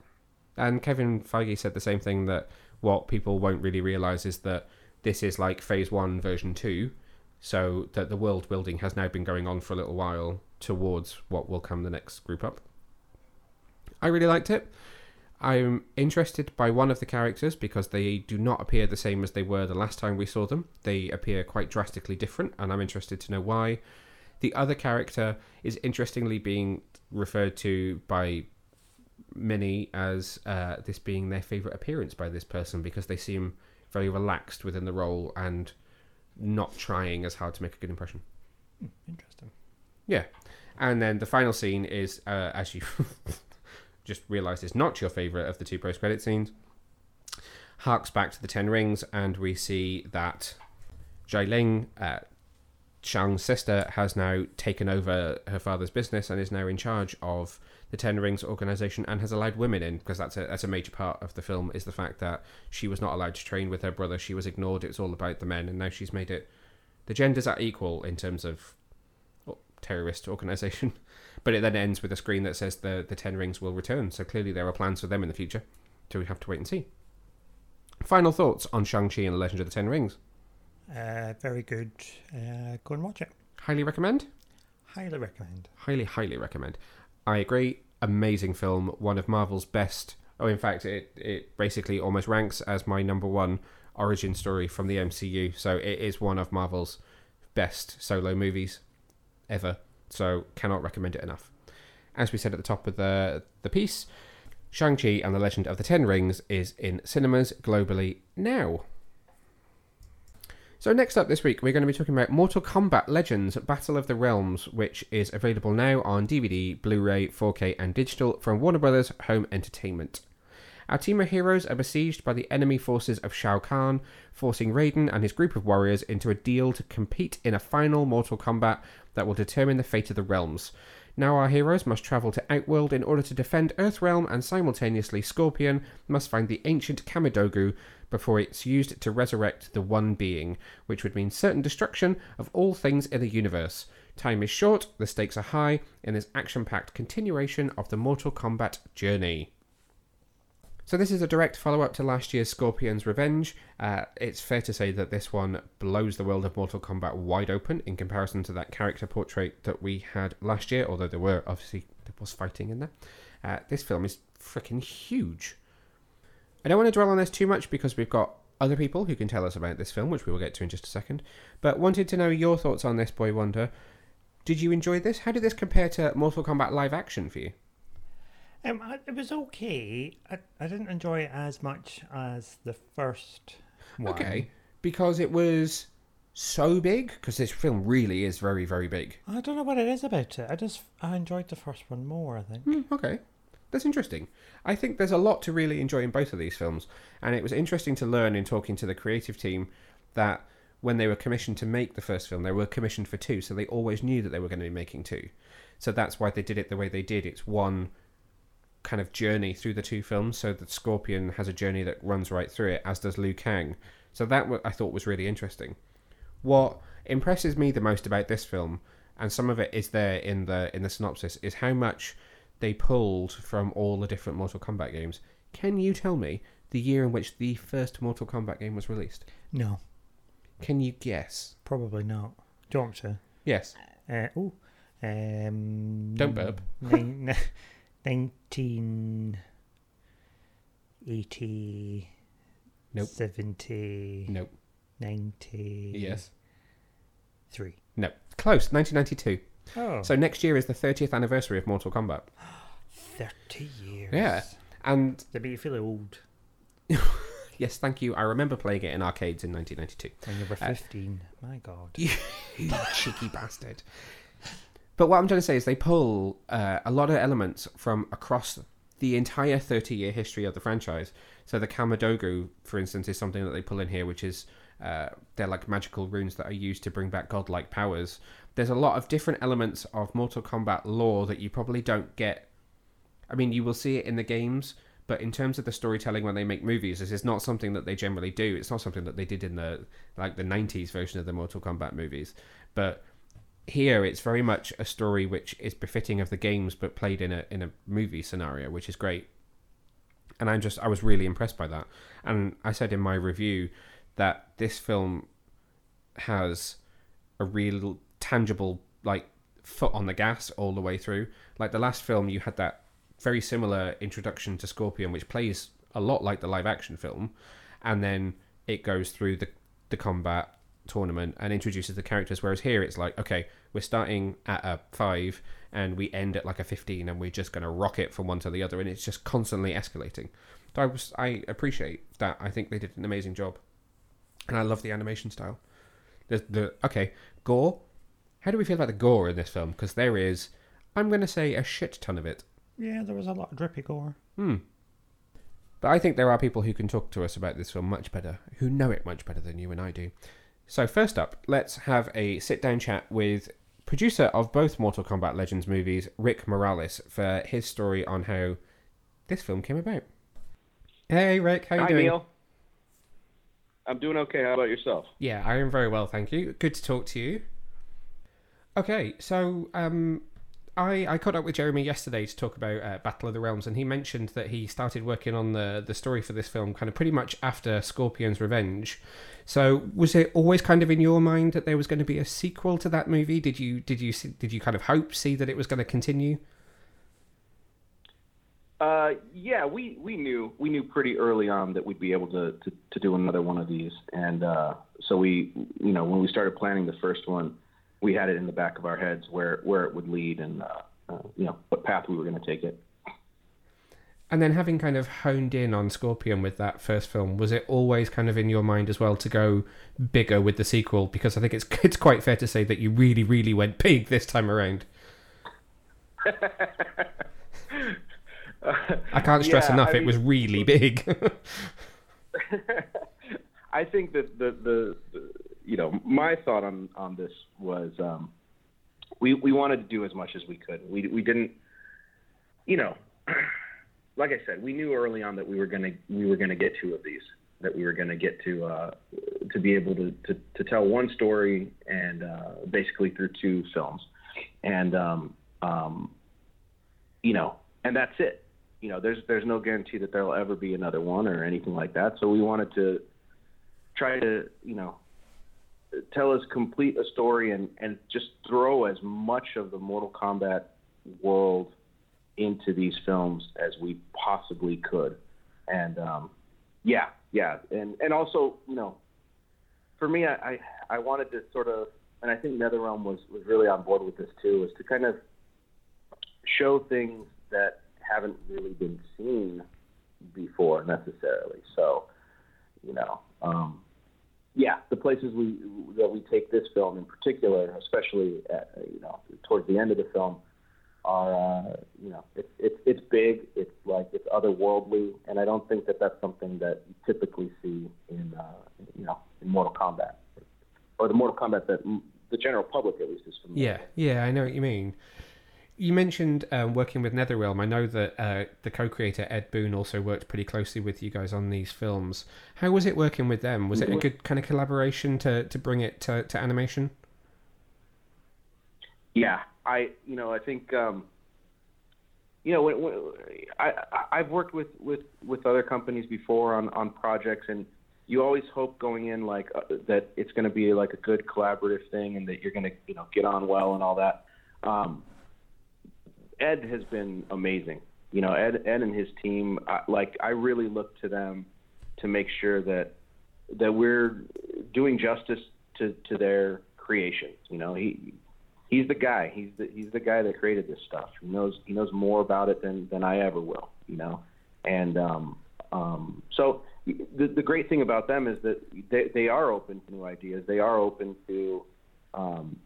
And Kevin Feige said the same thing that what people won't really realize is that this is like phase one, version two, so that the world building has now been going on for a little while towards what will come the next group up. I really liked it. I'm interested by one of the characters because they do not appear the same as they were the last time we saw them. They appear quite drastically different, and I'm interested to know why. The other character is interestingly being referred to by many as uh, this being their favourite appearance by this person because they seem very relaxed within the role and not trying as hard to make a good impression. Hmm, interesting. Yeah. And then the final scene is, uh, as you just realised, is not your favourite of the two post credit scenes. Harks back to the Ten Rings, and we see that Xialing, uh, Shang's sister, has now taken over her father's business and is now in charge of the Ten Rings organization and has allowed women in because that's a that's a major part of the film is the fact that she was not allowed to train with her brother. She was ignored. It was all about the men, and now she's made it. The genders are equal in terms of well, terrorist organization, but it then ends with a screen that says the the Ten Rings will return. So clearly there are plans for them in the future. So we have to wait and see. Final thoughts on Shang Chi and the Legend of the Ten Rings. Uh, very good. Uh, go and watch it. Highly recommend. Highly recommend. highly, highly recommend. I agree. Amazing film. One of Marvel's best. Oh, in fact, it it basically almost ranks as my number one origin story from the MCU. So it is one of Marvel's best solo movies ever. So cannot recommend it enough. As we said at the top of the the piece, Shang-Chi and the Legend of the Ten Rings is in cinemas globally now. So next up this week, we're going to be talking about Mortal Kombat Legends: Battle of the Realms, which is available now on DVD, Blu-ray, 4K, and digital from Warner Brothers Home Entertainment. Our team of heroes are besieged by the enemy forces of Shao Kahn, forcing Raiden and his group of warriors into a deal to compete in a final Mortal Kombat that will determine the fate of the realms. Now our heroes must travel to Outworld in order to defend Earthrealm, and simultaneously Scorpion must find the ancient Kamidogu before it's used to resurrect the One Being, which would mean certain destruction of all things in the universe. Time is short, the stakes are high, in this action-packed continuation of the Mortal Kombat journey. So this is a direct follow-up to last year's Scorpion's Revenge. Uh, it's fair to say that this one blows the world of Mortal Kombat wide open in comparison to that character portrait that we had last year. Although there were obviously there was fighting in there. Uh, this film is freaking huge. I don't want to dwell on this too much because we've got other people who can tell us about this film, which we will get to in just a second. But wanted to know your thoughts on this, Boy Wonder. Did you enjoy this? How did this compare to Mortal Kombat live action for you? Um, I, it was okay. I, I didn't enjoy it as much as the first one. Okay, because it was so big because this film really is very very big. I don't know what it is about it. I just I enjoyed the first one more. I think. Hmm, okay. That's interesting. I think there's a lot to really enjoy in both of these films, and it was interesting to learn in talking to the creative team that when they were commissioned to make the first film, they were commissioned for two, so they always knew that they were going to be making two. So that's why they did it the way they did. It's one kind of journey through the two films, so that Scorpion has a journey that runs right through it, as does Liu Kang. So that I thought was really interesting. What impresses me the most about this film, and some of it is there in the in the synopsis, is how much they pulled from all the different Mortal Kombat games. Can you tell me the year in which the first Mortal Kombat game was released? No, Can you guess? probably not. Do you want me to? Yes. Uh, oh, um, Don't burp. Nine, nineteen eighty. Nope. 70. Nope. 90. Yes. Three. No. Close. 1992. Oh. So next year is the 30th anniversary of Mortal Kombat. 30 years. Yeah. And They make you feel old yes, thank you. I remember playing it in arcades in 1992. when you were Uh, 15. My God. You cheeky bastard. But what I'm trying to say is they pull uh, a lot of elements from across the entire 30 year history of the franchise. So the Kamidogu, for instance, is something that they pull in here, which is uh, they're like magical runes that are used to bring back godlike powers. There's a lot of different elements of Mortal Kombat lore that you probably don't get. I mean, you will see it in the games, but in terms of the storytelling when they make movies, this is not something that they generally do. It's not something that they did in the like the 90s version of the Mortal Kombat movies. But here it's very much a story which is befitting of the games but played in a in a movie scenario, which is great. And I'm just I was really impressed by that. And I said in my review that this film has a real tangible like foot on the gas all the way through. Like the last film you had that very similar introduction to Scorpion which plays a lot like the live action film and then it goes through the the combat tournament and introduces the characters whereas here it's like okay we're starting at a 5 and we end at like a 15 and we're just going to rock it from one to the other and it's just constantly escalating. So I was I appreciate that. I think they did an amazing job. And I love the animation style. The the okay gore. How do we feel about the gore in this film? Because there is I'm going to say a shit ton of it. Yeah, there was a lot of drippy gore. Hmm. But I think there are people who can talk to us about this film much better, who know it much better than you and I do. So, first up, let's have a sit down chat with producer of both Mortal Kombat Legends movies, Rick Morales, for his story on how this film came about. Hey, Rick, how you Hi, doing? Neil. I'm doing okay. How about yourself? Yeah, I am very well, thank you. Good to talk to you. Okay, so um, I I caught up with Jeremy yesterday to talk about uh, Battle of the Realms, and he mentioned that he started working on the the story for this film kind of pretty much after Scorpion's Revenge. So was it always kind of in your mind that there was going to be a sequel to that movie? Did you did you see, did you kind of hope see that it was going to continue? Uh, yeah, we, we knew we knew pretty early on that we'd be able to, to, to do another one of these, and uh, so we you know when we started planning the first one, we had it in the back of our heads where where it would lead and uh, uh, you know what path we were going to take it. And then having kind of honed in on Scorpion with that first film, was it always kind of in your mind as well to go bigger with the sequel? Because I think it's it's quite fair to say that you really, really went big this time around. I can't stress Yeah, enough, I it was really big. I think that the, the, the you know my thought on on this was um, we we wanted to do as much as we could. We we didn't, you know, like I said, we knew early on that we were gonna we were gonna get two of these. That we were gonna get to uh, to be able to, to to tell one story and uh, basically through two films, and um, um, you know, and that's it. You know, there's there's no guarantee that there'll ever be another one or anything like that. So we wanted to try to, you know, tell as complete a story and and just throw as much of the Mortal Kombat world into these films as we possibly could. And um, yeah, yeah, and and also, you know, for me, I, I I wanted to sort of, and I think NetherRealm was was really on board with this too, is to kind of show things that haven't really been seen before necessarily. So, you know, um, yeah, the places we that we take this film in particular, especially at, you know towards the end of the film, are uh, you know it's it's it's big. It's like it's otherworldly, and I don't think that that's something that you typically see in uh, you know in Mortal Kombat or the Mortal Kombat that the general public at least is familiar. Yeah, yeah, I know what you mean. You mentioned um, working with NetherRealm. I know that uh, the co-creator Ed Boon also worked pretty closely with you guys on these films. How was it working with them? Was it a good kind of collaboration to, to bring it to, to animation? Yeah, I you know I think um, you know when, when, I I've worked with, with, with other companies before on, on projects and you always hope going in like uh, that it's going to be like a good collaborative thing and that you're going to you know get on well and all that. Um, Ed has been amazing. You know, Ed, Ed and his team, I, like I really look to them to make sure that that we're doing justice to, to their creation. You know, he he's the guy. He's the he's the guy that created this stuff. He knows he knows more about it than than I ever will. You know, and um, um, so the the great thing about them is that they they are open to new ideas. They are open to um,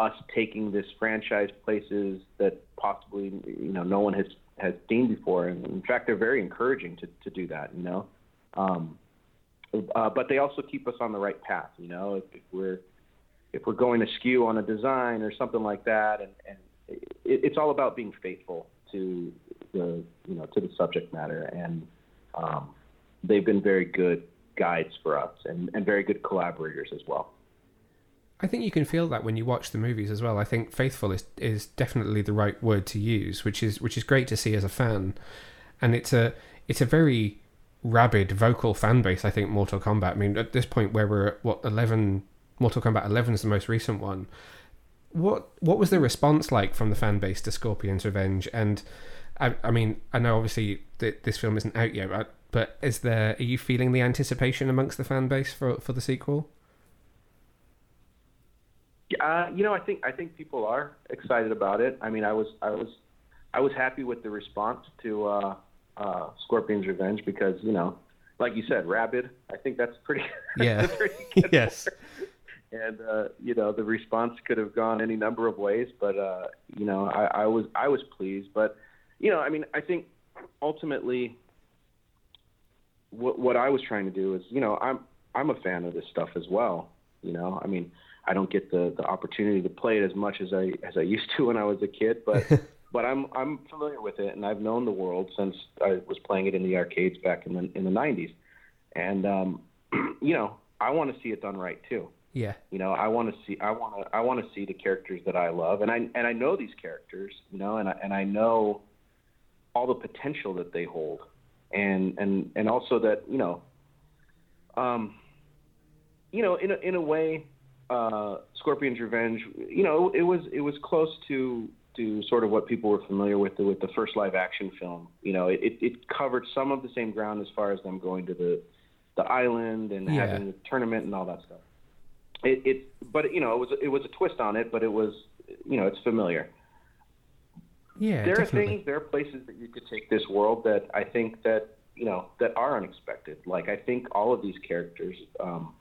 us taking this franchise places that possibly you know no one has has seen before, and in fact, they're very encouraging to to do that. You know, um, uh, but they also keep us on the right path. You know, if, if we're if we're going askew on a design or something like that, and, and it, it's all about being faithful to the you know to the subject matter, and um, they've been very good guides for us and, and very good collaborators as well. I think you can feel that when you watch the movies as well. I think faithful is is definitely the right word to use, which is which is great to see as a fan. And it's a it's a very rabid vocal fan base. I think Mortal Kombat. I mean, at this point where we're at what eleven, Mortal Kombat eleven is the most recent one. What what was the response like from the fan base to Scorpion's Revenge? And I, I mean, I know obviously that this film isn't out yet, but is there are you feeling the anticipation amongst the fan base for for the sequel? Uh, you know, I think I think people are excited about it. I mean, I was I was I was happy with the response to uh, uh, Scorpion's Revenge because you know, like you said, rabid. I think that's pretty. Yeah. pretty yes. And uh, you know, the response could have gone any number of ways, but uh, you know, I, I was I was pleased. But you know, I mean, I think ultimately, what what I was trying to do is, you know, I'm I'm a fan of this stuff as well. You know, I mean I don't get the the opportunity to play it as much as I as I used to when I was a kid, but but I'm I'm familiar with it and I've known the world since I was playing it in the arcades back in the in the 90s. And um you know, I want to see it done right too. Yeah. You know, I want to see I want to I want to see the characters that I love and I and I know these characters, you know, and I and I know all the potential that they hold. And and and also that, you know, um you know, in a in a way uh, Scorpion's Revenge, you know, it was it was close to to sort of what people were familiar with the, with the first live action film. You know, it, it covered some of the same ground as far as them going to the the island and Yeah. having the tournament and all that stuff. It, it but you know it was it was a twist on it, but it was you know it's familiar. Yeah, there definitely. are things, there are places that you could take this world that I think that you know that are unexpected. Like I think all of these characters, um,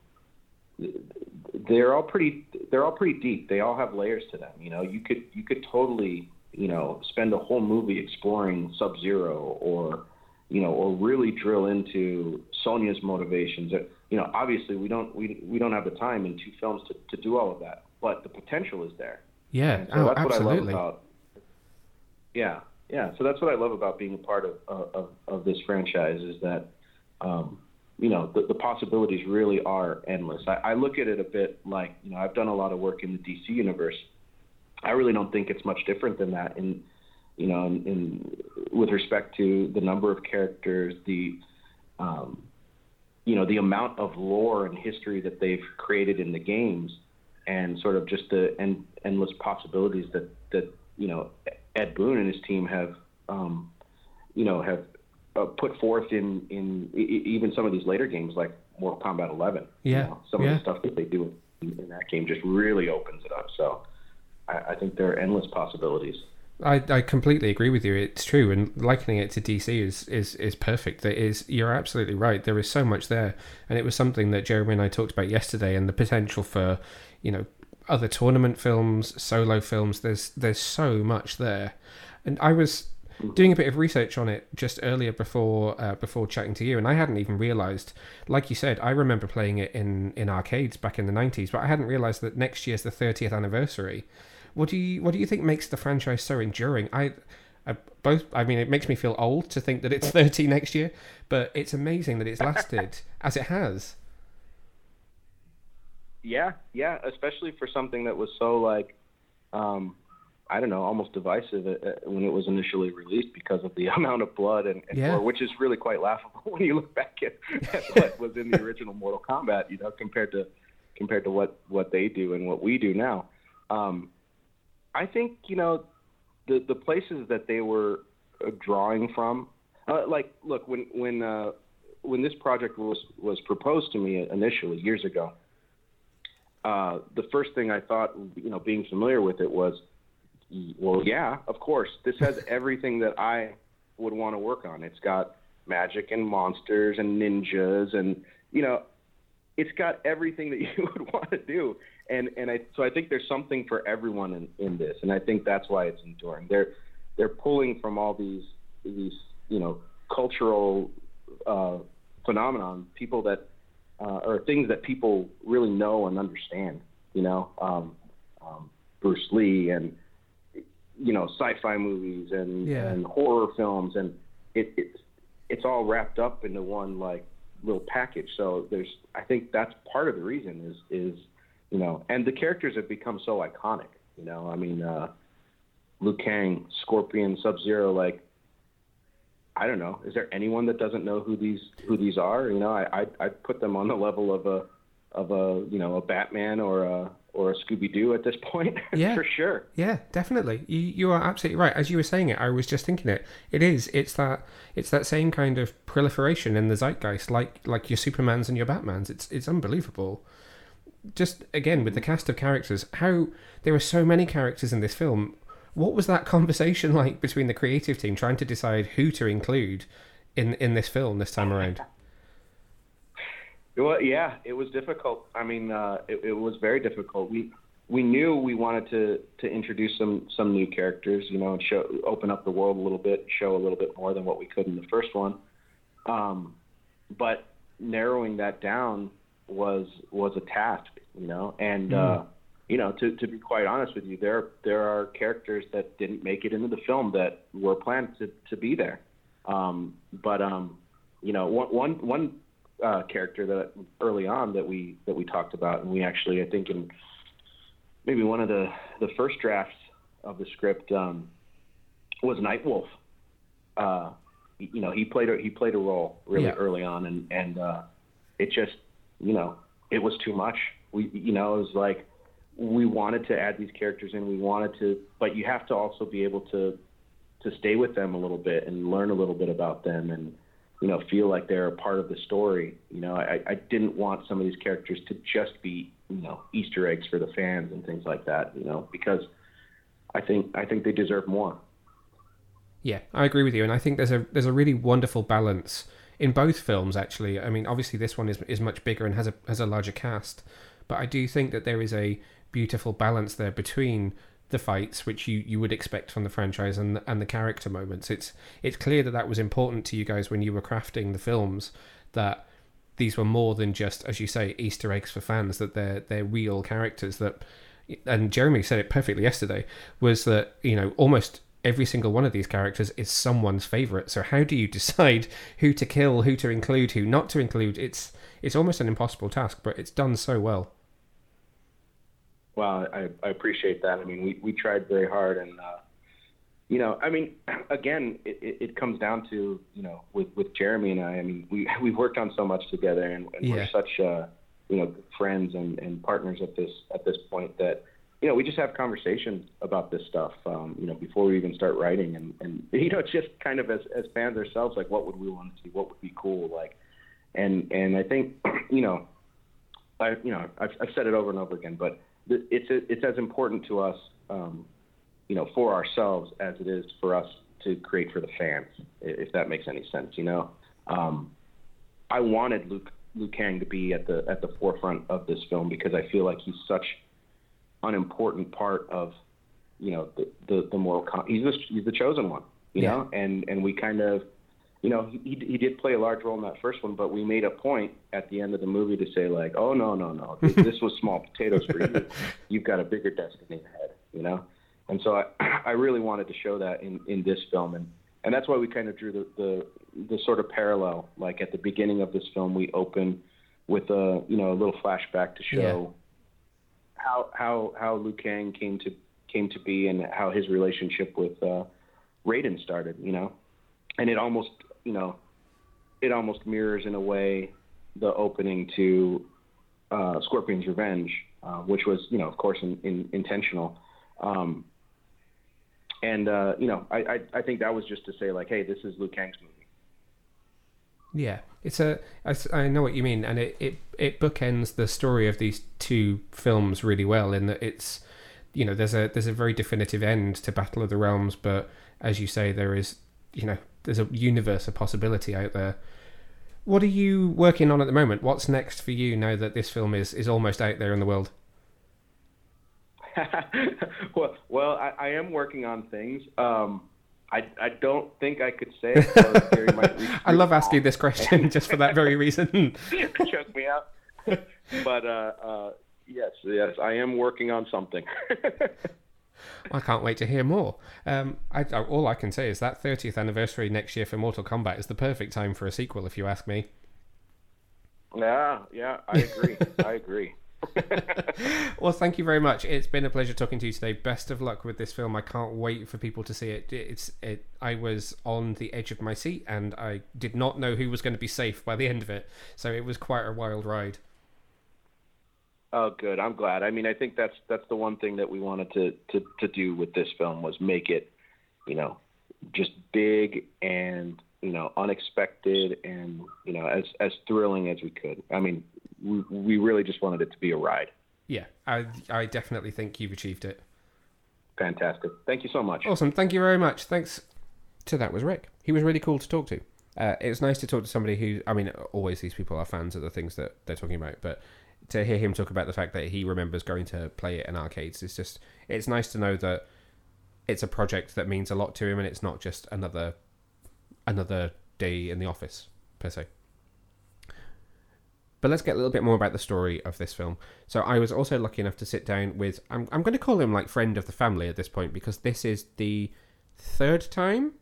they're all pretty, they're all pretty deep. They all have layers to them. You know, you could you could totally you know spend a whole movie exploring Sub Zero or you know or really drill into Sonya's motivations. You know, obviously we don't we we don't have the time in two films to, to do all of that, but the potential is there. Yeah, so oh, that's absolutely. what I love about. Yeah, yeah. So that's what I love about being a part of of, of this franchise is that, um, you know, the, the possibilities really are endless. I, I look at it a bit like you know I've done a lot of work in the DC universe. I really don't think it's much different than that in, you know, in, in with respect to the number of characters, the, um, you know, the amount of lore and history that they've created in the games, and sort of just the en- endless possibilities that that you know Ed Boon and his team have, um, you know, have uh, put forth in in e- even some of these later games like Mortal Kombat 11. Yeah, You know, some yeah. of the stuff that they do in, in that game just really opens it up. So I, I think there are endless possibilities. I, I completely agree with you. It's true, and likening it to DC is is is perfect. It is. You're absolutely right. There is so much there, and it was something that Jeremy and I talked about yesterday, and the potential for, you know, other tournament films, solo films. There's there's so much there, and I was doing a bit of research on it just earlier before uh, before chatting to you, and I hadn't even realised. Like you said, I remember playing it in in arcades back in the '90s, but I hadn't realised that next year's the 30th anniversary. What do you What do you think makes the franchise so enduring? I, I both. I mean, it makes me feel old to think that it's 30 next year, but it's amazing that it's lasted as it has. Yeah, yeah, especially for something that was so like, um, I don't know, almost divisive uh, uh, when it was initially released because of the amount of blood and, and Yeah. gore, which is really quite laughable when you look back at, at what was in the original Mortal Kombat, you know, compared to compared to what what they do and what we do now. Um, I think you know the the places that they were uh, drawing from, uh, like look when when uh, when this project was was proposed to me initially years ago. Uh, the first thing I thought, you know, being familiar with it was, well, yeah, of course, this has everything that I would want to work on. It's got magic and monsters and ninjas and you know, it's got everything that you would want to do. And and I so I think there's something for everyone in, in this, and I think that's why it's enduring. They're they're pulling from all these these you know cultural uh, phenomenon, people that uh, or things that people really know and understand. You know, um, um, Bruce Lee and you know sci-fi movies and, Yeah. and horror films, and it, it's it's all wrapped up into one like little package. So there's I think that's part of the reason is is you know, and the characters have become so iconic. You know, I mean, uh, Liu Kang, Scorpion, Sub Zero, like I don't know. Is there anyone that doesn't know who these who these are? You know, I I I'd put them on the level of a of a you know a Batman or a or a Scooby Doo at this point Yeah. for sure. Yeah, definitely. You you are absolutely right. As you were saying it, I was just thinking it. It is. It's that. It's that same kind of proliferation in the zeitgeist, like like your Supermans and your Batmans. It's it's unbelievable. Just again with the cast of characters, how there are so many characters in this film. What was that conversation like between the creative team trying to decide who to include in in this film this time around? Well, yeah, it was difficult. I mean, uh, it, it was very difficult. We we knew we wanted to to introduce some some new characters, you know, and show open up the world a little bit, show a little bit more than what we could in the first one. Um, but narrowing that down was was a task, you know, and uh, you know, to to be quite honest with you, there there are characters that didn't make it into the film that were planned to to be there. Um, but um, you know, one one one uh, character that early on that we that we talked about, and we actually I think in maybe one of the the first drafts of the script um, was Nightwolf. Uh, you know, he played a he played a role really Yeah. early on, and and uh, it just you know it was too much. We you know it was like we wanted to add these characters in, we wanted to, but you have to also be able to to stay with them a little bit and learn a little bit about them and you know feel like they're a part of the story you know i i didn't want some of these characters to just be you know easter eggs for the fans and things like that you know because i think i think they deserve more Yeah, I agree with you, and I think there's a there's a really wonderful balance in both films. Actually, I mean, obviously this one is is much bigger and has a has a larger cast, but I do think that there is a beautiful balance there between the fights, which you, you would expect from the franchise, and and the character moments. It's it's clear that that was important to you guys when you were crafting the films. That these were more than just, as you say, Easter eggs for fans. That they're they're real characters. That and Jeremy said it perfectly yesterday. Was that you know almost every single one of these characters is someone's favorite. So how do you decide who to kill, who to include, who not to include? It's it's almost an impossible task, but it's done so well. Well i i appreciate that i mean we we tried very hard and uh you know i mean again it, it, it comes down to you know with with jeremy and i i mean we we've worked on so much together and, and Yeah. we're such uh you know friends and and partners at this at this point that you know, we just have conversations about this stuff, um, you know, before we even start writing, and and you know, it's just kind of as as fans ourselves, like, what would we want to see? What would be cool? Like, and and I think, you know, I you know, I've, I've said it over and over again, but it's it's as important to us um, you know, for ourselves as it is for us to create for the fans, if that makes any sense. You know, um, I wanted Luke Liu Kang to be at the at the forefront of this film because I feel like he's such an important part of you know the the, the moral com- he's the he's the chosen one you yeah. know and and we kind of you know he he did play a large role in that first one but we made a point at the end of the movie to say like oh no no no this, this was small potatoes for you you've got a bigger destiny ahead you know and so I I really wanted to show that in in this film and and that's why we kind of drew the, the the sort of parallel. Like at the beginning of this film, we open with a you know a little flashback to show yeah. how how how Liu Kang came to came to be and how his relationship with uh, Raiden started. You know, and it almost you know it almost mirrors in a way the opening to uh, Scorpion's Revenge, uh, which was you know of course in, in, intentional. Um, and uh, you know, I, I, I think that was just to say like, hey, this is Luke Kang's movie. Yeah, it's a. I, I know what you mean, and it, it it bookends the story of these two films really well. In that it's, you know, there's a there's a very definitive end to Battle of the Realms, but as you say, there is, you know, there's a universe of possibility out there. What are you working on at the moment? What's next for you now that this film is is almost out there in the world? well, well, I, I, am working on things. Um, I, I don't think I could say it. I love asking this question just for that very reason. Choke me out. but uh, uh, yes, yes, I am working on something. I can't wait to hear more. Um, I, all I can say is that 30th anniversary next year for Mortal Kombat is the perfect time for a sequel, if you ask me. Yeah, yeah, I agree. I agree. well, thank you very much. It's been a pleasure talking to you today. Best of luck with this film. I can't wait for people to see it. It's it. I was on the edge of my seat, and I did not know who was going to be safe by the end of it. So it was quite a wild ride. Oh, good. I'm glad. I mean, I think that's that's the one thing that we wanted to to to do with this film was make it, you know, just big and you know unexpected and you know as as thrilling as we could. I mean, we, we really just wanted it to be a ride. Yeah, I I definitely think you've achieved it. Fantastic. Thank you so much. Awesome. Thank you very much. Thanks. To that was Rick. He was really cool to talk to. Uh, it's nice to talk to somebody who, I mean, always these people are fans of the things that they're talking about, but to hear him talk about the fact that he remembers going to play it in arcades is just, it's nice to know that it's a project that means a lot to him and it's not just another, another day in the office per se. But let's get a little bit more about the story of this film. So I was also lucky enough to sit down with I'm I'm going to call him like friend of the family at this point because this is the third time.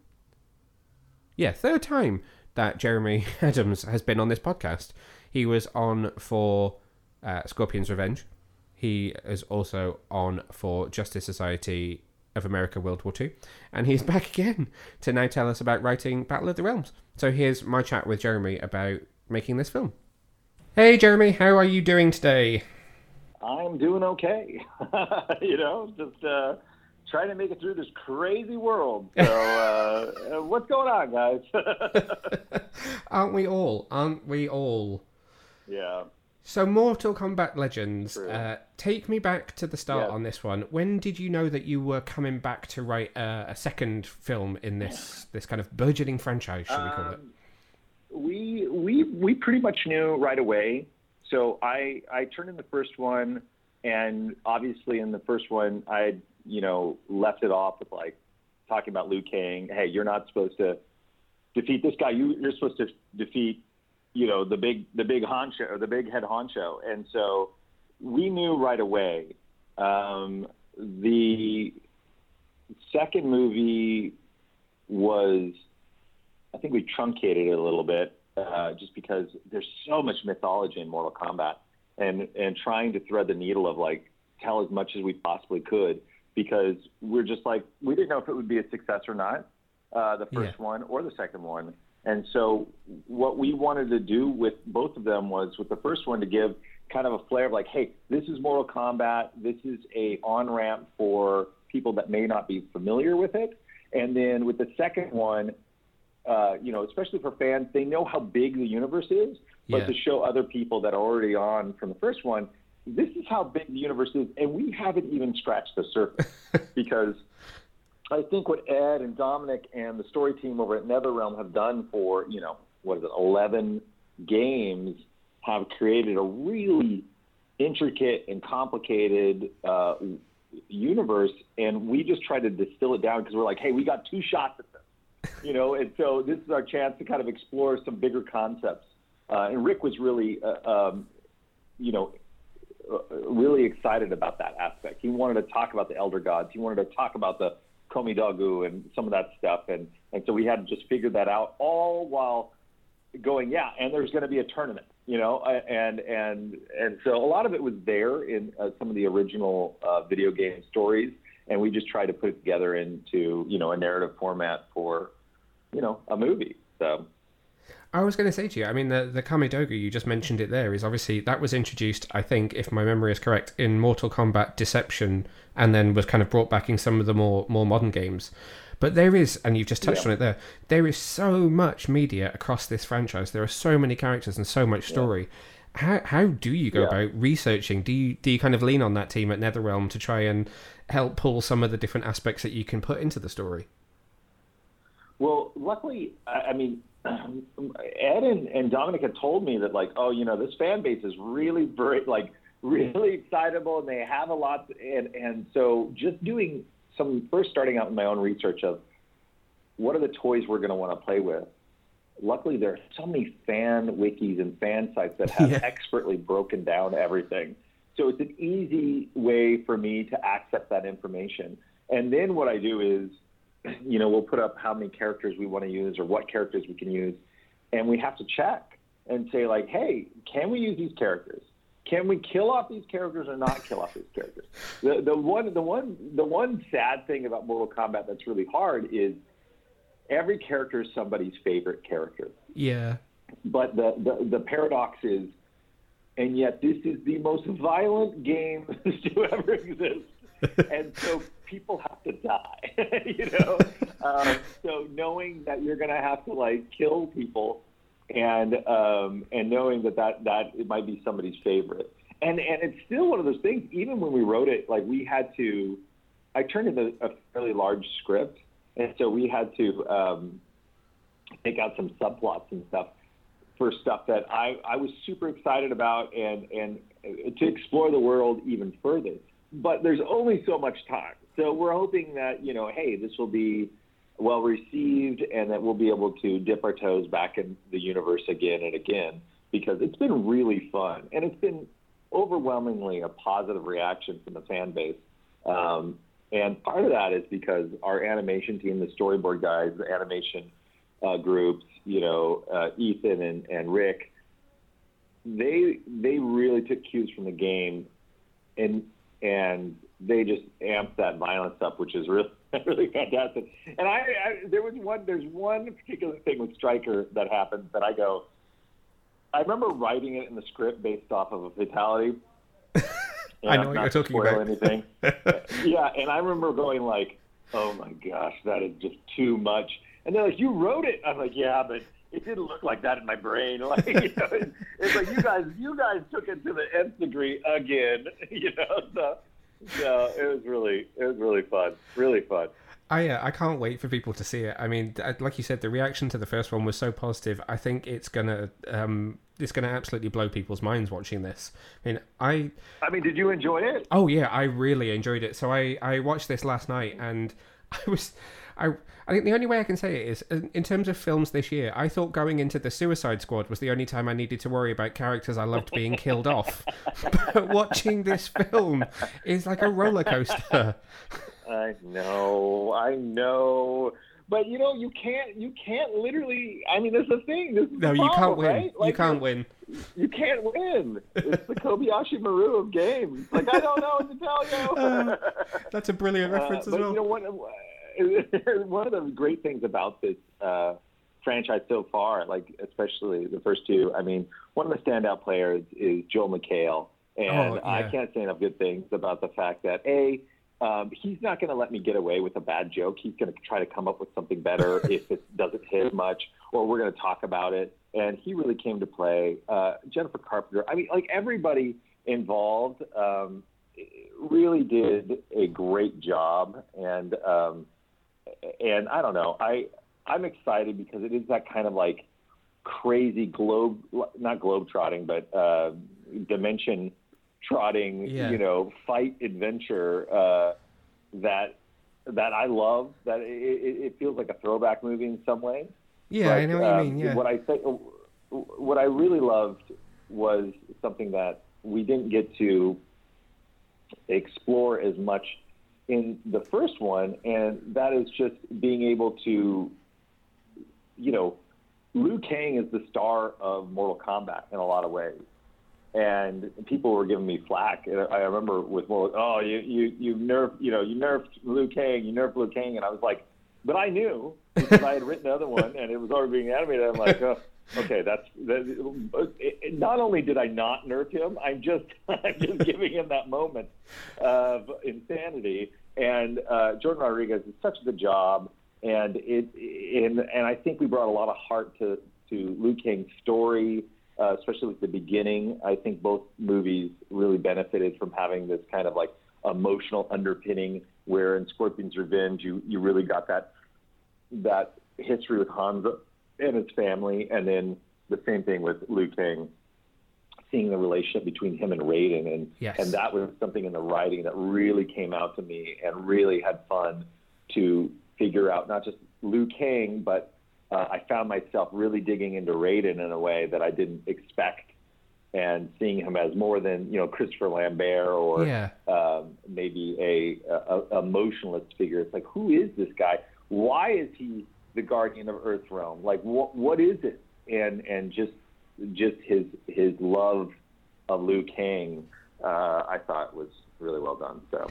Yeah, third time that Jeremy Adams has been on this podcast. He was on for uh, Scorpion's Revenge. He is also on for Justice Society of America World War II. And he's back again to now tell us about writing Battle of the Realms. So here's my chat with Jeremy about making this film. Hey, Jeremy, how are you doing today? I'm doing okay. you know, just uh, trying to make it through this crazy world. So, uh, what's going on, guys? Aren't we all? Aren't we all? Yeah. So, Mortal Kombat Legends, uh, take me back to the start yeah. on this one. When did you know that you were coming back to write a second film in this this kind of burgeoning franchise? Should we call it? Um, we we we pretty much knew right away. So I I turned in the first one, and obviously in the first one I you know left it off with like talking about Liu Kang. Hey, you're not supposed to defeat this guy. You you're supposed to defeat you know the big the big honcho the big head honcho. And so we knew right away. Um, the second movie was I think we truncated it a little bit uh, just because there's so much mythology in Mortal Kombat, and and trying to thread the needle of like tell as much as we possibly could because we're just like we didn't know if it would be a success or not, uh, the first yeah. one or the second one. And so what we wanted to do with both of them was with the first one to give kind of a flair of like, hey, this is Mortal Kombat. This is a on ramp for people that may not be familiar with it. And then with the second one, uh, you know, especially for fans, they know how big the universe is, but yeah. to show other people that are already on from the first one, this is how big the universe is, and we haven't even scratched the surface because I think what Ed and Dominic and the story team over at NetherRealm have done for you know what is it, eleven games, have created a really intricate and complicated uh, universe, and we just try to distill it down because we're like, hey, we got two shots at this, you know, and so this is our chance to kind of explore some bigger concepts. Uh, and Rick was really, uh, um, you know, uh, really excited about that aspect. He wanted to talk about the elder gods. He wanted to talk about the Kamidogu and some of that stuff, and and so we had to just figure that out, all while going, yeah, and there's going to be a tournament you know, and and and so a lot of it was there in uh, some of the original uh, video game stories, and we just tried to put it together into you know a narrative format for you know a movie. So. I was going to say to you, I mean, the the Kamidogu you just mentioned it there is obviously that was introduced, I think, if my memory is correct, in Mortal Kombat Deception, and then was kind of brought back in some of the more more modern games. But there is, and you've just touched yeah. on it there, there is so much media across this franchise. There are so many characters and so much story. Yeah. How, how do you go yeah. about researching? Do you do you kind of lean on that team at NetherRealm to try and help pull some of the different aspects that you can put into the story? Well, luckily, I mean, Ed and, and Dominic had told me that like, oh, you know, this fan base is really very like really excitable and they have a lot, and and so just doing some first starting out in my own research of what are the toys we're going to want to play with. Luckily, there are so many fan wikis and fan sites that have yeah. expertly broken down everything. So it's an easy way for me to access that information. And then what I do is, you know, we'll put up how many characters we want to use or what characters we can use, and we have to check and say like, hey, can we use these characters? can we kill off these characters or not kill off these characters? The the one the one the one sad thing about Mortal Kombat that's really hard is every character is somebody's favorite character. Yeah. But the the, the paradox is, and yet this is the most violent game to ever exist, and so people have to die. you know, um, so knowing that you're gonna have to like kill people and um, and knowing that, that that it might be somebody's favorite. And and it's still one of those things. Even when we wrote it, like we had to, I turned in a, a fairly large script, and so we had to um, take out some subplots and stuff for stuff that I, I was super excited about and and to explore the world even further. But there's only so much time, so we're hoping that you know, hey, this will be well received and that we'll be able to dip our toes back in the universe again and again because it's been really fun and it's been overwhelmingly a positive reaction from the fan base. Um, and part of that is because our animation team, the storyboard guys, the animation uh, groups, you know, uh, Ethan and, and Rick, they they really took cues from the game, and and they just amped that violence up, which is really really fantastic. And I, I, there was one, there's one particular thing with Stryker that happened that I go, I remember writing it in the script based off of a fatality. I know you're talking about. Anything. yeah, and I remember going like, "Oh my gosh, that is just too much." And they're like, "You wrote it." I'm like, "Yeah, but it didn't look like that in my brain." Like, you know, it's, it's like you guys, you guys took it to the nth degree again. You know, so no, it was really it was really fun, really fun. I uh, I can't wait for people to see it. I mean, like you said, the reaction to the first one was so positive. I think it's gonna um it's gonna absolutely blow people's minds watching this. I mean, I I mean, did you enjoy it? Oh yeah, I really enjoyed it. So I I watched this last night and I was I I think the only way I can say it is in terms of films this year. I thought going into the Suicide Squad was the only time I needed to worry about characters I loved being killed off. but watching this film is like a roller coaster. I know, I know. But you know, you can't, you can't literally. I mean, there's a thing. This no, you problem, can't win. Right? Like, you can't win. You can't win. It's the Kobayashi Maru of games. Like I don't know what to tell you. Uh, that's a brilliant uh, reference uh, as well. You know, one, one of the great things about this uh, franchise so far, like especially the first two, I mean, one of the standout players is Joel McHale, and oh, yeah. I can't say enough good things about the fact that a um, he's not going to let me get away with a bad joke. He's going to try to come up with something better if it doesn't hit much, or we're going to talk about it. And he really came to play. Uh, Jennifer Carpenter. I mean, like everybody involved um, really did a great job, and um, and I don't know, I I'm excited because it is that kind of like crazy globe, not globe trotting, but uh, dimension trotting, Yeah. you know, fight adventure uh, that that I love. That it, it feels like a throwback movie in some ways. Yeah, I know what um, you mean. Yeah. What I think, what I really loved was something that we didn't get to explore as much in the first one, and that is just being able to, you know, Liu Kang is the star of Mortal Kombat in a lot of ways. And people were giving me flack. I remember with Mortal, oh, you you you nerfed, you know, you nerfed Liu Kang, you nerfed Liu Kang, and I was like, but I knew because I had written the other one and it was already being animated. I'm like, oh, okay, that's that. Not only did I not nerf him, I'm just I'm just giving him that moment of insanity. And uh, Jordan Rodriguez did such a good job, and it and and I think we brought a lot of heart to to Liu Kang's story. Uh, especially at the beginning, I think both movies really benefited from having this kind of like emotional underpinning. Where in Scorpion's Revenge, you you really got that that history with Hanzo and his family, and then the same thing with Liu Kang, seeing the relationship between him and Raiden, and Yes. and that was something in the writing that really came out to me and really had fun to figure out not just Liu Kang, but uh, I found myself really digging into Raiden in a way that I didn't expect, and seeing him as more than you know Christopher Lambert or Yeah. um, maybe a, a, a emotionless figure. It's like, who is this guy? Why is he the guardian of Earth Realm? Like, what what is it? And and just just his his love of Liu Kang, uh, I thought was really well done. So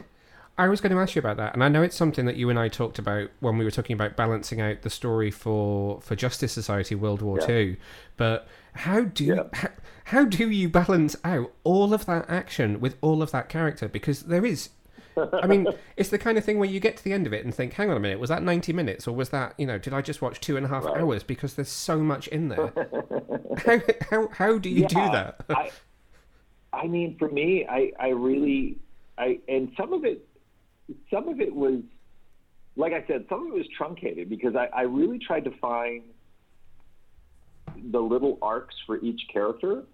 I was going to ask you about that, and I know it's something that you and I talked about when we were talking about balancing out the story for for Justice Society World War Yeah. Two. But how do Yeah. how, how do you balance out all of that action with all of that character? Because there is, I mean, it's the kind of thing where you get to the end of it and think, "Hang on a minute, was that ninety minutes, or was that you know, did I just watch two and a half Right. hours?" Because there's so much in there. how how how do you do that? I, I mean, for me, I, I really, I, and some of it, some of it was, like I said, some of it was truncated because I, I really tried to find the little arcs for each character,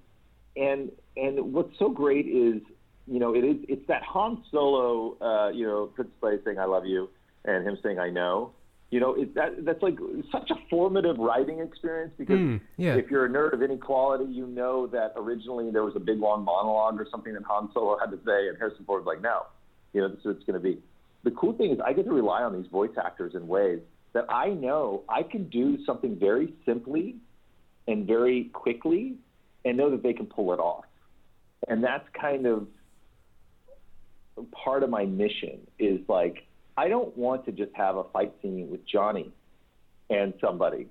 and and what's so great is, you know, it is it's that Han Solo, uh, you know, Princess Leia saying "I love you" and him saying "I know." You know, it, that that's like such a formative writing experience because Hmm, yeah. if you're a nerd of any quality, you know that originally there was a big long monologue or something that Han Solo had to say, and Harrison Ford was like, no, you know, this is what it's going to be. The cool thing is I get to rely on these voice actors in ways that I know I can do something very simply and very quickly and know that they can pull it off. And that's kind of part of my mission is like, I don't want to just have a fight scene with Johnny and somebody.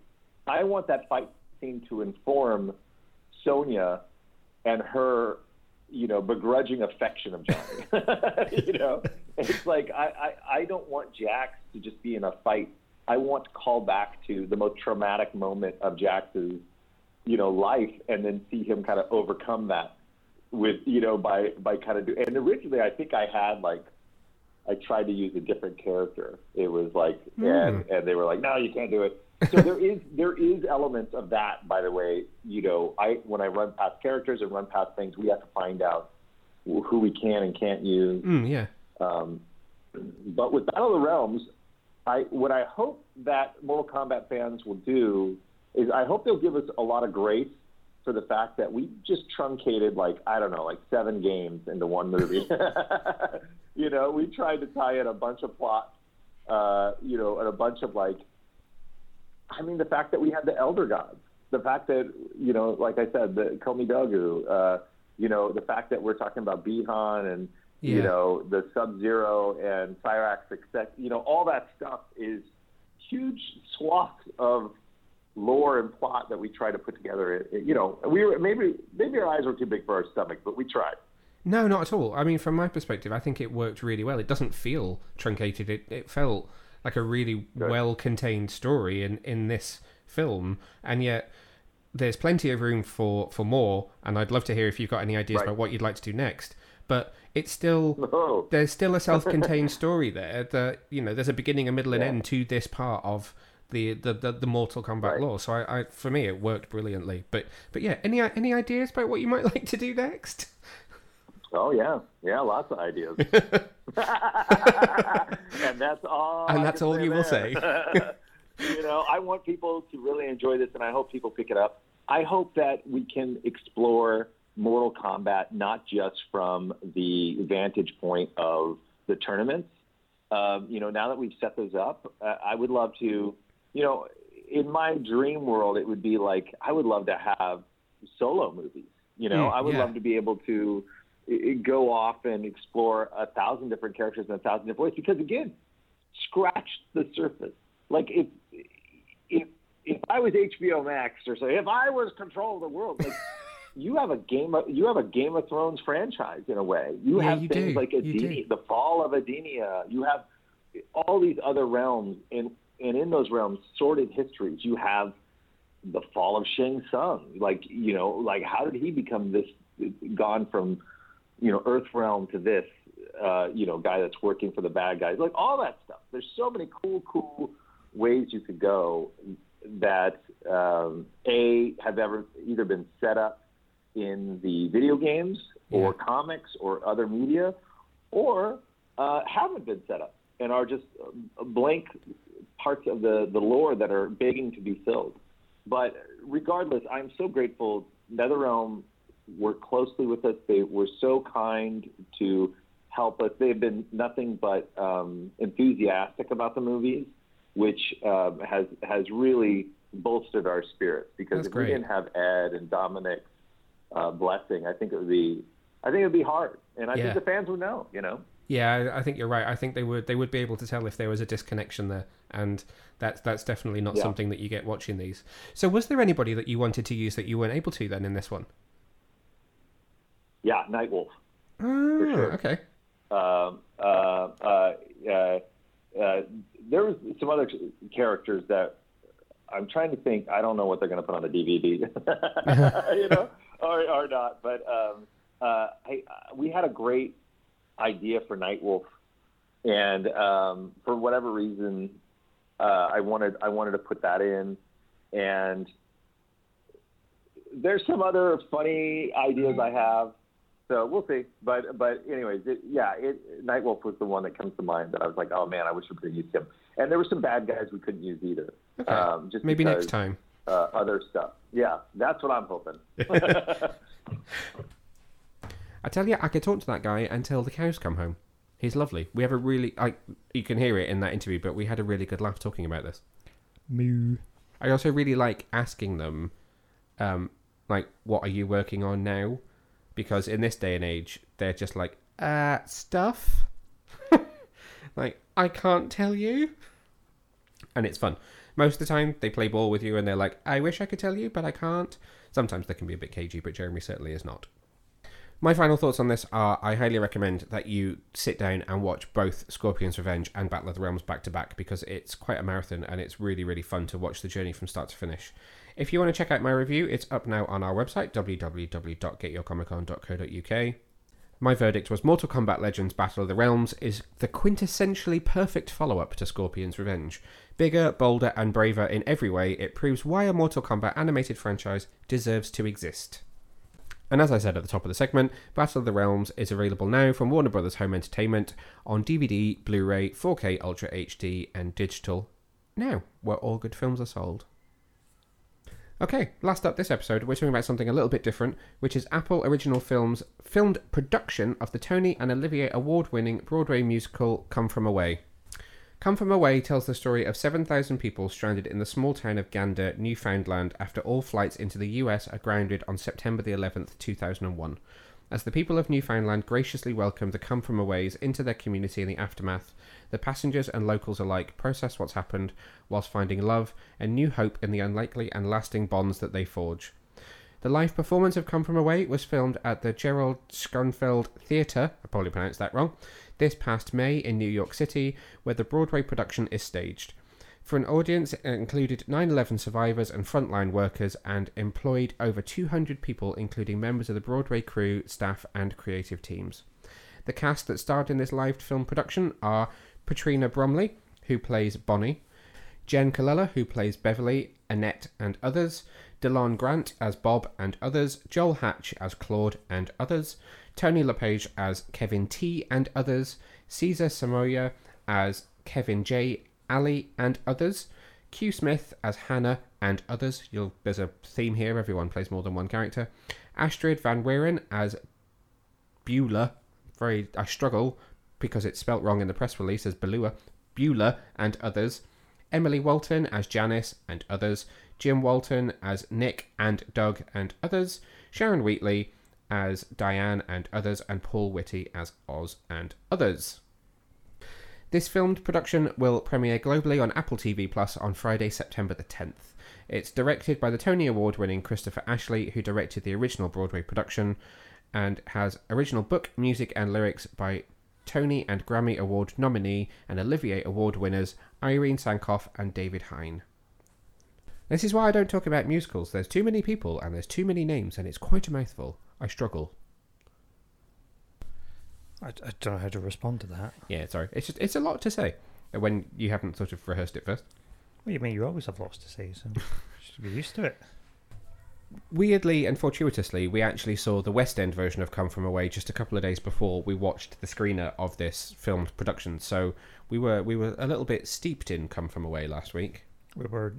I want that fight scene to inform Sonya and her, you know, begrudging affection of Johnny. you know, it's like I, I, I don't want Jax to just be in a fight. I want to call back to the most traumatic moment of Jax's, you know, life, and then see him kind of overcome that with, you know, by by kind of do. And originally, I think I had like I tried to use a different character. It was like, and and they were like, no, you can't do it. So there is there is elements of that. By the way, you know, I when I run past characters and run past things, we have to find out who we can and can't use. Mm, yeah. Um, but with Battle of the Realms, I what I hope that Mortal Kombat fans will do is I hope they'll give us a lot of grace for the fact that we just truncated like I don't know like seven games into one movie. you know, we tried to tie in a bunch of plots, uh, you know, and a bunch of like. I mean, the fact that we had the Elder Gods, the fact that you know, like I said, the Kamidogu, uh, you know, the fact that we're talking about Bi-Han and you know the Sub Zero and Cyrax, you know, all that stuff is huge swaths of lore and plot that we try to put together. It- it- you know, we were maybe maybe our eyes were too big for our stomach, but we tried. No, not at all. I mean, from my perspective, I think it worked really well. It doesn't feel truncated. It it felt like a really Good. well contained story in in this film, and yet there's plenty of room for for more, and I'd love to hear if you've got any ideas Right. about what you'd like to do next. But it's still Oh, there's still a self-contained story there that you know there's a beginning, a middle, and Yeah. end to this part of the the, the, the Mortal Kombat Right. lore. So I, I for me it worked brilliantly. But but yeah, any any ideas about what you might like to do next? oh yeah, yeah, lots of ideas. and that's all. And I that's all you will say. you know, I want people to really enjoy this, and I hope people pick it up. I hope that we can explore Mortal Kombat not just from the vantage point of the tournaments. Um, you know, now that we've set those up, uh, I would love to. You know, in my dream world, it would be like I would love to have solo movies. You know, Mm, I would yeah. love to be able to go off and explore a thousand different characters in a thousand different ways. Because again, scratch the surface. Like if if if I was HBO Max or say if I was control of the world, like you have a game of you have a Game of Thrones franchise in a way. You Yeah, have you things do. like Edenia, the fall of Edenia. You have all these other realms, and and in those realms, sordid histories. You have the fall of Shang Tsung. Like you know, like how did he become this? Gone from you know Earth realm to this. Uh, you know, guy that's working for the bad guys. Like all that stuff. There's so many cool, cool ways you could go that um, a have ever either been set up in the video games or Yeah. comics or other media, or uh, haven't been set up and are just uh, blank parts of the, the lore that are begging to be filled. But regardless, I'm so grateful. NetherRealm worked closely with us. They were so kind to help us. They've been nothing but um, enthusiastic about the movies, which um, has has really bolstered our spirits. Because That's if great. we didn't have Ed and Dominic's uh, blessing, I think it would be I think it would be hard, and I Yeah. think the fans would know. You know. Yeah, I, I think you're right. I think they would they would be able to tell if there was a disconnection there, and that's that's definitely not Yeah. something that you get watching these. So, was there anybody that you wanted to use that you weren't able to then in this one? Yeah, Nightwolf. Ah, sure. okay. um, uh, uh, uh, uh, there was some other characters that I'm trying to think. I don't know what they're going to put on the DVD, you know, or, or not. But um, uh, I, uh, we had a great idea for Nightwolf, and um, for whatever reason, uh, I wanted I wanted to put that in, and there's some other funny ideas I have. So we'll see. But but anyways, it, yeah, it, Nightwolf was the one that comes to mind that I was like, oh man, I wish we could have used him. And there were some bad guys we couldn't use either. Okay. Um, just Maybe because, next time. Uh, other stuff. Yeah, that's what I'm hoping. I tell you, I could talk to that guy until the cows come home. He's lovely. We have a really, I you can hear it in that interview, but we had a really good laugh talking about this. Moo. I also really like asking them, um, like, what are you working on now? Because in this day and age, they're just like, uh, stuff. like, I can't tell you. And it's fun. Most of the time, they play ball with you and they're like, I wish I could tell you, but I can't. Sometimes they can be a bit cagey, but Jeremy certainly is not. My final thoughts on this are I highly recommend that you sit down and watch both Scorpion's Revenge and Battle of the Realms back to back because it's quite a marathon and it's really, really fun to watch the journey from start to finish. If you want to check out my review, it's up now on our website, www.getyourcomiccon.co.uk. My verdict was Mortal Kombat Legends Battle of the Realms is the quintessentially perfect follow up to Scorpion's Revenge. Bigger, bolder, and braver in every way, it proves why a Mortal Kombat animated franchise deserves to exist. And as I said at the top of the segment, Battle of the Realms is available now from Warner Brothers Home Entertainment on DVD, Blu ray, 4K Ultra HD, and digital. Now, where all good films are sold. Okay, last up this episode, we're talking about something a little bit different, which is Apple Original Films' filmed production of the Tony and Olivier award winning Broadway musical Come From Away. Come From Away tells the story of 7,000 people stranded in the small town of Gander, Newfoundland, after all flights into the US are grounded on September the 11th, 2001. As the people of Newfoundland graciously welcome the Come From Aways into their community in the aftermath, the passengers and locals alike process what's happened whilst finding love and new hope in the unlikely and lasting bonds that they forge. The live performance of Come From Away was filmed at the Gerald Schoenfeld Theatre, I probably pronounced that wrong, this past May in New York City, where the Broadway production is staged. For an audience, it included 9 11 survivors and frontline workers and employed over 200 people, including members of the Broadway crew, staff, and creative teams. The cast that starred in this live film production are Petrina Bromley, who plays Bonnie, Jenn Colella, who plays Beverly, Annette, and others, De'Lon Grant as Bob and others, Joel Hatch as Claude and others, Tony LePage as Kevin T and others, Caesar Samayoa as Kevin J, Ali and others, Q Smith as Hannah and others. You'll, there's a theme here. Everyone plays more than one character. Astrid Van Wieren as Beulah. Very, I struggle because it's spelt wrong in the press release as Belua. Beulah and others. Emily Walton as Janice and others. Jim Walton as Nick and Doug and others. Sharon Wheatley as Diane and others. And Paul Whitty as Oz and others. This filmed production will premiere globally on Apple TV Plus on Friday, September the 10th. It's directed by the Tony Award winning Christopher Ashley, who directed the original Broadway production, and has original book, music, and lyrics by Tony and Grammy Award nominee and Olivier Award winners Irene Sankoff and David Hein. This is why I don't talk about musicals. There's too many people and there's too many names, and it's quite a mouthful. I struggle. I, I don't know how to respond to that. Yeah, sorry. It's just it's a lot to say when you haven't sort of rehearsed it first. Well, you mean you always have lots to say, so you should be used to it. Weirdly and fortuitously, we actually saw the West End version of Come From Away just a couple of days before we watched the screener of this filmed production. So we were we were a little bit steeped in Come From Away last week. We were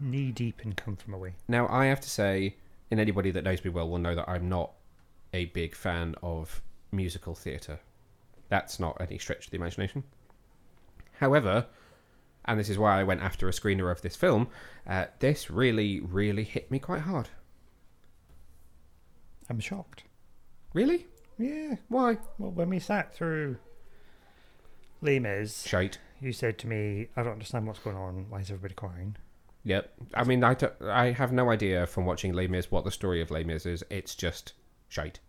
knee deep in Come From Away. Now I have to say, and anybody that knows me well will know that I'm not a big fan of musical theatre. That's not any stretch of the imagination. However, and this is why I went after a screener of this film, uh, this really, really hit me quite hard. I'm shocked. Really? Yeah. Why? Well, when we sat through Les Mis, Shite. you said to me, I don't understand what's going on. Why is everybody crying? Yep. I mean, I, I have no idea from watching Les Mis what the story of Les Mis is. It's just shite.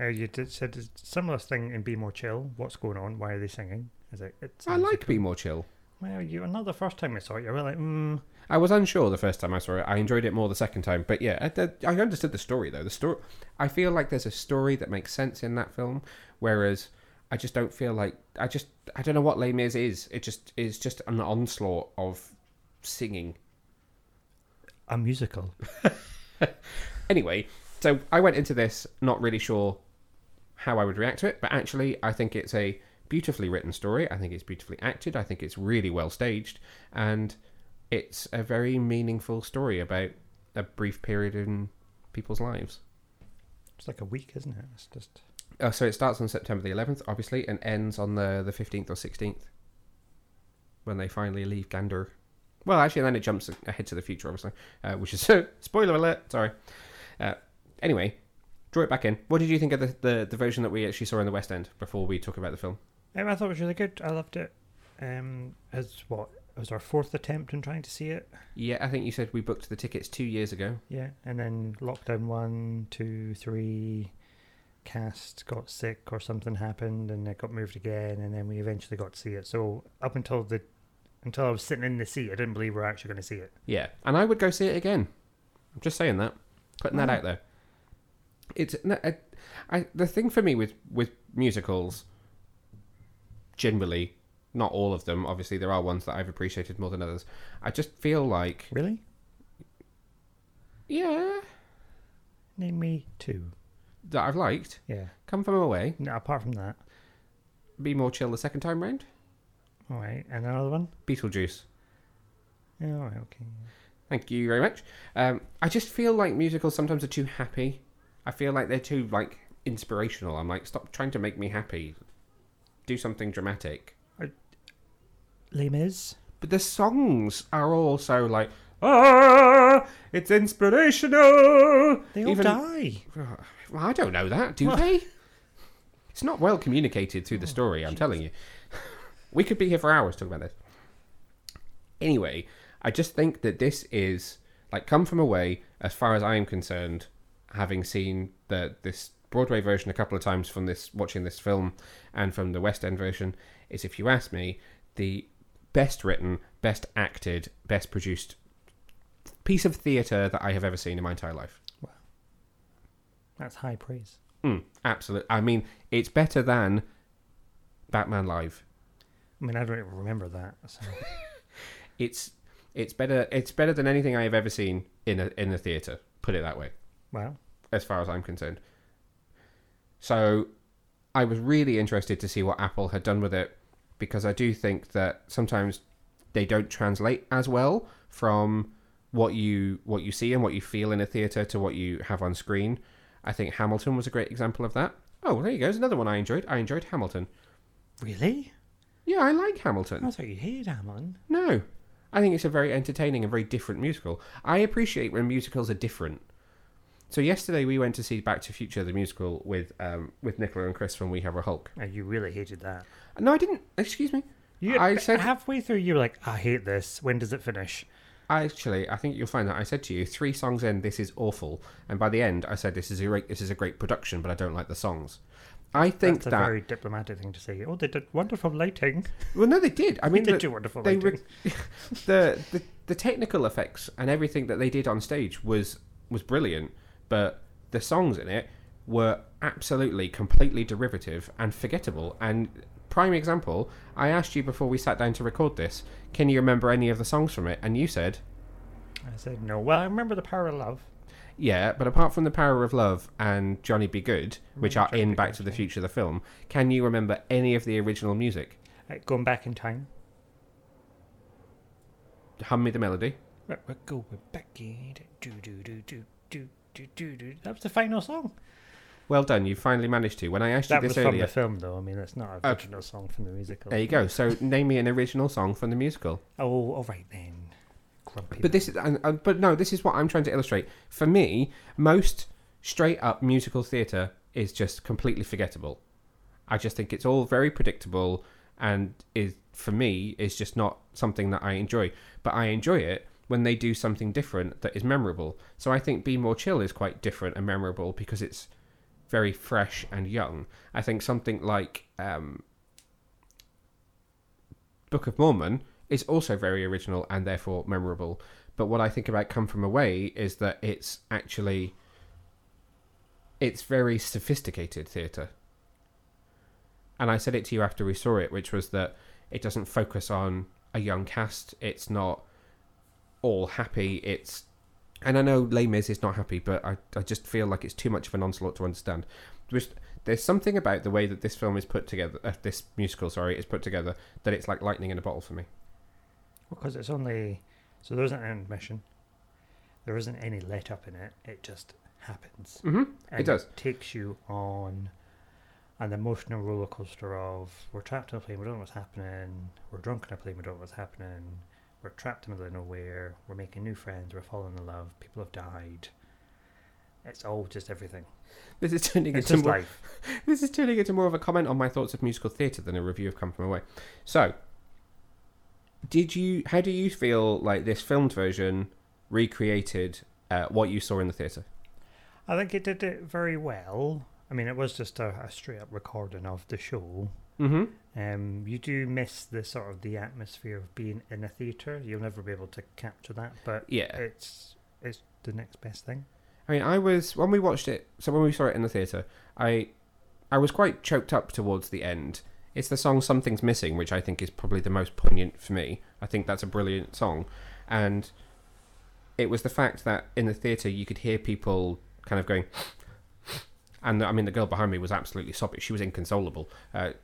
Uh, you did, said a similar thing in Be More Chill. What's going on? Why are they singing? Is it? It's I like Be More Chill. Well, you not the first time I saw it. You were like, mm, I was unsure the first time I saw it. I enjoyed it more the second time, but yeah, I, I understood the story though. The story, I feel like there's a story that makes sense in that film, whereas I just don't feel like I just I don't know what Les Mis is. It just is just an onslaught of singing. A musical. Anyway, so I went into this not really sure how I would react to it, but actually I think it's a beautifully written story. I think it's beautifully acted. I think it's really well staged, and it's a very meaningful story about a brief period in people's lives. It's like a week, isn't it? It's just Uh, so it starts on September the 11th, obviously, and ends on the the 15th or 16th when they finally leave Gander. Well, actually, then it jumps ahead to the future, obviously, uh, which is spoiler alert. Sorry. Uh, anyway, draw it back in. What did you think of the, the the version that we actually saw in the West End before we talk about the film? Um, I thought it was really good. I loved it. Um, as what it was our fourth attempt in trying to see it. Yeah, I think you said we booked the tickets two years ago. Yeah, and then lockdown one, two, three. Cast got sick or something happened, and it got moved again, and then we eventually got to see it. So up until the until I was sitting in the seat, I didn't believe we were actually going to see it. Yeah, and I would go see it again. I'm just saying that, putting that out there. It's I, I, the thing for me with with musicals. Generally, not all of them. Obviously, there are ones that I've appreciated more than others. I just feel like, Really? yeah, Name me two. that I've liked. Yeah. Come from away. No, apart from that. Be more chill the second time round. All right, and another one. Beetlejuice. Yeah, all right, okay. Thank you very much. Um, I just feel like musicals sometimes are too happy. I feel like they're too like inspirational. I'm like, stop trying to make me happy. Do something dramatic. Les Mis. But the songs are all so like, ah, it's inspirational. They all Even- die. Well, I don't know that, do Well- they? It's not well communicated through the story. I'm telling you. We could be here for hours talking about this. Anyway, I just think that this is like come from away. As far as I am concerned, having seen the this Broadway version a couple of times from this watching this film and from the West End version, is if you ask me, the best written, best acted, best produced piece of theatre that I have ever seen in my entire life. That's high praise. Mm, absolutely. I mean, it's better than Batman Live. I mean, I don't even remember that. So. It's it's better. It's better than anything I have ever seen in a in a theatre. Put it that way. Well, as far as I'm concerned. So I was really interested to see what Apple had done with it because I do think that sometimes they don't translate as well from what you what you see and what you feel in a theater to what you have on screen. I think Hamilton was a great example of that. Oh, there you go. There's another one I enjoyed. I enjoyed Hamilton. really? Yeah, I like Hamilton. I thought you hated Hamilton. No. I think it's a very entertaining and very different musical. I appreciate when musicals are different. So yesterday we went to see Back to the Future the musical with um, with Nicola and Chris from We Have a Hulk. Oh, you really hated that. No, I didn't. Excuse me. You, I said halfway through, you were like, "I hate this. When does it finish?" actually. I think you'll find that I said to you three songs in. This is awful, and by the end I said this is a great. This is a great production, but I don't like the songs. I think That's a that. very diplomatic thing to say. Oh, they did wonderful lighting. Well, no, they did. I mean, they the- did do wonderful they lighting. the, the the technical effects and everything that they did on stage was was brilliant, but the songs in it were absolutely completely derivative and forgettable. And prime example, I asked you before we sat down to record this, can you remember any of the songs from it? And you said, I said no. Well, I remember the power of love. Yeah, but apart from the Power of Love and Johnny B. Goode, which are Johnny in Be Back Good, to the yeah. Future the film, can you remember any of the original music? Uh, going back in time. Hum me the melody. We're we're going back in. Do do do do do do do do. That was the final song. Well done, you finally managed to. When I asked That you was this from earlier, the film, though. I mean, it's not an original song from the musical. there you go. So name me an original song from the musical. Oh, all right then. Grumpy. But this is, and, and, but no, this is what I'm trying to illustrate. For me, most straight up musical theatre is just completely forgettable. I just think it's all very predictable, and is for me is just not something that I enjoy. But I enjoy it when they do something different that is memorable. So I think Be More Chill is quite different and memorable because it's very fresh and young. I think something like um, Book of Mormon is also very original and therefore memorable. But what I think about Come From Away is that it's actually it's very sophisticated theatre. And I said it to you after we saw it, which was that it doesn't focus on a young cast. It's not all happy. It's and I know Les Mis is not happy, but I, I just feel like it's too much of an onslaught to understand. There's, there's something about the way that this film is put together, uh, this musical, sorry, is put together, that it's like lightning in a bottle for me. Because it's only so there isn't an intermission. There isn't any let up in it. It just happens. Mm-hmm. And It does. takes you on an emotional roller coaster of we're trapped in a plane, we don't know what's happening. We're drunk in a plane, we don't know what's happening. We're trapped in the middle of nowhere. We're making new friends. We're falling in love. People have died. It's all just everything. This is turning It's into just more, life. this is turning into more of a comment on my thoughts of musical theatre than a review of Come From Away. So, did you? How do you feel like this filmed version recreated uh, what you saw in the theatre? I think it did it very well. I mean, it was just a, a straight up recording of the show. Mm-hmm. Um, you do miss the sort of the atmosphere of being in a theatre. You'll never be able to capture that, but Yeah. it's it's the next best thing. I mean, I was when we watched it. So when we saw it in the theatre, I I was quite choked up towards the end. It's the song "Something's Missing," which I think is probably the most poignant for me. I think that's a brilliant song, and it was the fact that in the theatre you could hear people kind of going, and I mean the girl behind me was absolutely sobbing. She was inconsolable, uh,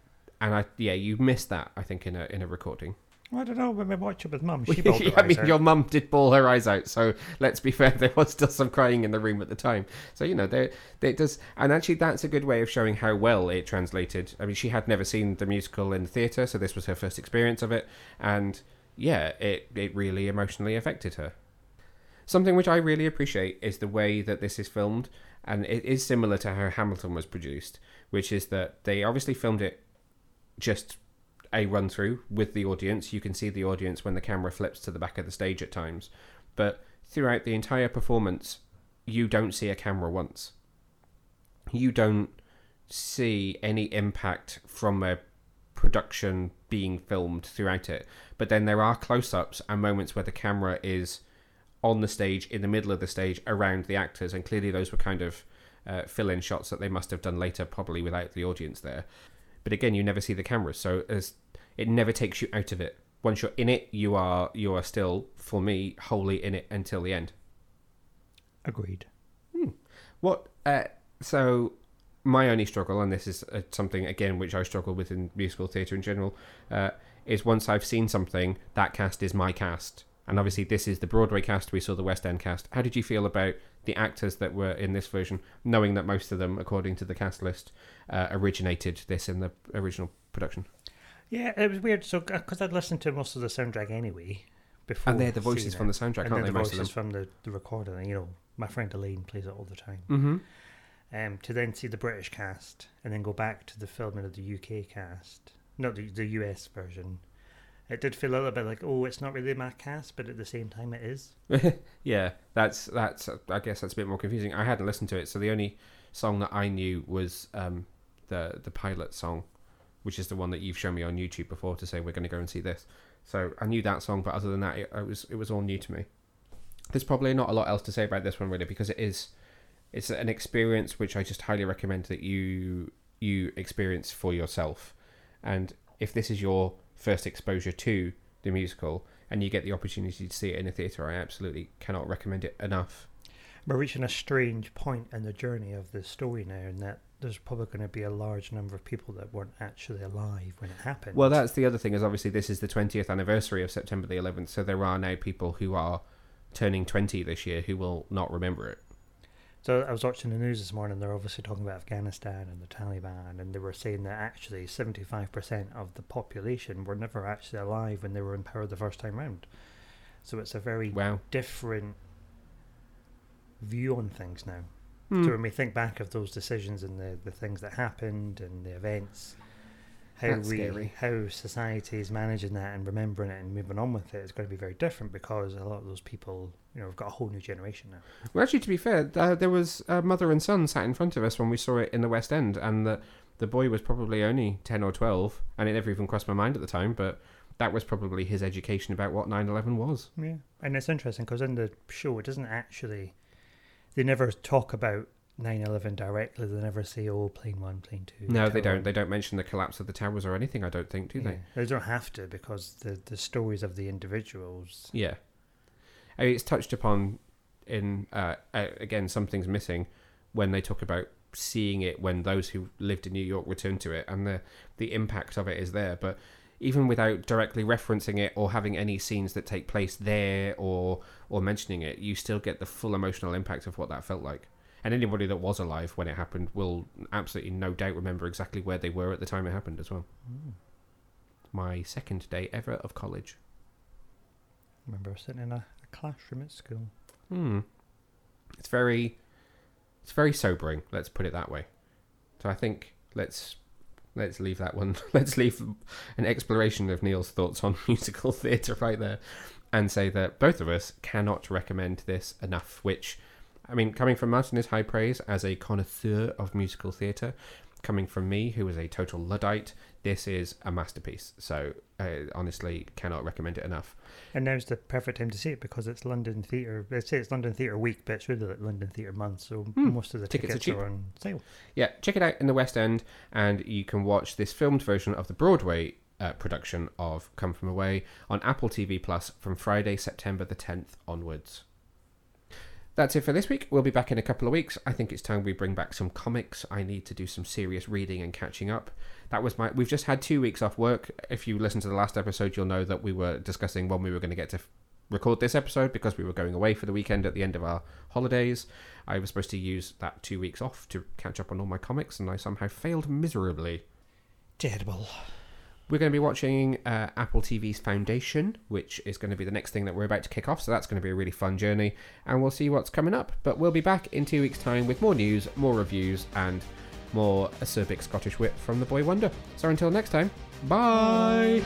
and I yeah, you missed that I think in a in a recording. I don't know. When we watched it with mum, she bawled her I mean, out. your mum did bawl her eyes out. So let's be fair, there was still some crying in the room at the time. So you know, there, there it does, and actually, that's a good way of showing how well it translated. I mean, she had never seen the musical in the theatre, so this was her first experience of it, and yeah, it it really emotionally affected her. Something which I really appreciate is the way that this is filmed, and it is similar to how Hamilton was produced, which is that they obviously filmed it just a run through with the audience. You can see the audience when the camera flips to the back of the stage at times, but throughout the entire performance, you don't see a camera once. You don't see any impact from a production being filmed throughout it. But then there are close-ups and moments where the camera is on the stage, in the middle of the stage, around the actors, and clearly those were kind of uh, fill-in shots that they must have done later, probably without the audience there. But again, you never see the cameras, so as it never takes you out of it. Once you're in it, you are you are still, for me, wholly in it until the end. Agreed. What? Uh, so my only struggle, and this is uh, something again which I struggle with in musical theatre in general, uh, is once I've seen something, that cast is my cast, and obviously this is the Broadway cast. We saw the West End cast. How did you feel about the actors that were in this version, knowing that most of them, according to the cast list, uh, originated this in the original production? Yeah, it was weird. So, because I'd listened to most of the soundtrack anyway before, And they're the voices from the soundtrack, and aren't they? the Most of them. voices from the, the recording. and, You know, my friend Elaine plays it all the time. Mm-hmm. Um, to then see the British cast and then go back to the filming of the UK cast, not the the US version. It did feel a little bit like, oh, it's not really my cast, but at the same time, it is. yeah, that's that's. I guess that's a bit more confusing. I hadn't listened to it, so the only song that I knew was um, the the pilot song, which is the one that you've shown me on YouTube before to say we're going to go and see this. So I knew that song, but other than that, it, it was it was all new to me. There's probably not a lot else to say about this one really because it is it's an experience which I just highly recommend that you you experience for yourself. And if this is your first exposure to the musical and you get the opportunity to see it in a theatre, I absolutely cannot recommend it enough. We're reaching a strange point in the journey of the story now, in that there's probably going to be a large number of people that weren't actually alive when it happened. Well, that's the other thing is obviously this is the 20th anniversary of September the 11th, so there are now people who are turning 20 this year who will not remember it. So I was watching the news this morning. They're obviously talking about Afghanistan and the Taliban, and they were saying that actually 75% of the population were never actually alive when they were in power the first time round. So it's a very Wow. different view on things now. Hmm. So when we think back of those decisions and the, the things that happened and the events, how That's we scary. how society is managing that and remembering it and moving on with it is going to be very different because a lot of those people, you know, have got a whole new generation now. Well, actually, to be fair, uh, there was a mother and son sat in front of us when we saw it in the West End, and the the boy was probably only ten or twelve, and it never even crossed my mind at the time. But that was probably his education about what 9-11 was. Yeah, and it's interesting because in the show it doesn't actually. They never talk about 9/11 directly. They never say, "Oh, plane one, plane two. No, they don't. They don't mention the collapse of the towers or anything. I don't think, do Yeah, they? They don't have to because the the stories of the individuals. Yeah, I mean, it's touched upon in uh, uh, again. Something's missing when they talk about seeing it when those who lived in New York returned to it, and the the impact of it is there. But even without directly referencing it or having any scenes that take place there or or mentioning it, you still get the full emotional impact of what that felt like. And anybody that was alive when it happened will absolutely no doubt remember exactly where they were at the time it happened as well. My second day ever of college. I remember sitting in a, a classroom at school. Hmm. It's very, it's very sobering. Let's put it that way. So I think let's let's leave that one. Let's leave an exploration of Neil's thoughts on musical theatre right there, and say that both of us cannot recommend this enough. Which, I mean, coming from Martin is high praise as a connoisseur of musical theatre. Coming from me, who is a total luddite, this is a masterpiece. So I honestly cannot recommend it enough. And now's the perfect time to see it because it's London Theatre. They say it's London Theatre Week, but it's really like London Theatre Month, so Hmm. most of the Tickets are tickets, cheap. are on sale. Yeah, check it out in the West End, and you can watch this filmed version of the Broadway uh, production of Come From Away on Apple TV Plus from Friday, September the 10th onwards. That's it for this week. We'll be back in a couple of weeks. I think it's time we bring back some comics. I need to do some serious reading and catching up. That was my. We've just had two weeks off work. If you listen to the last episode, you'll know that we were discussing when we were going to get to record this episode because we were going away for the weekend at the end of our holidays. I was supposed to use that two weeks off to catch up on all my comics, and I somehow failed miserably. Terrible. We're going to be watching uh, Apple TV's Foundation, which is going to be the next thing that we're about to kick off. So that's going to be a really fun journey, and we'll see what's coming up. But we'll be back in two weeks' time with more news, more reviews, and more acerbic Scottish wit from the Boy Wonder. So until next time, bye.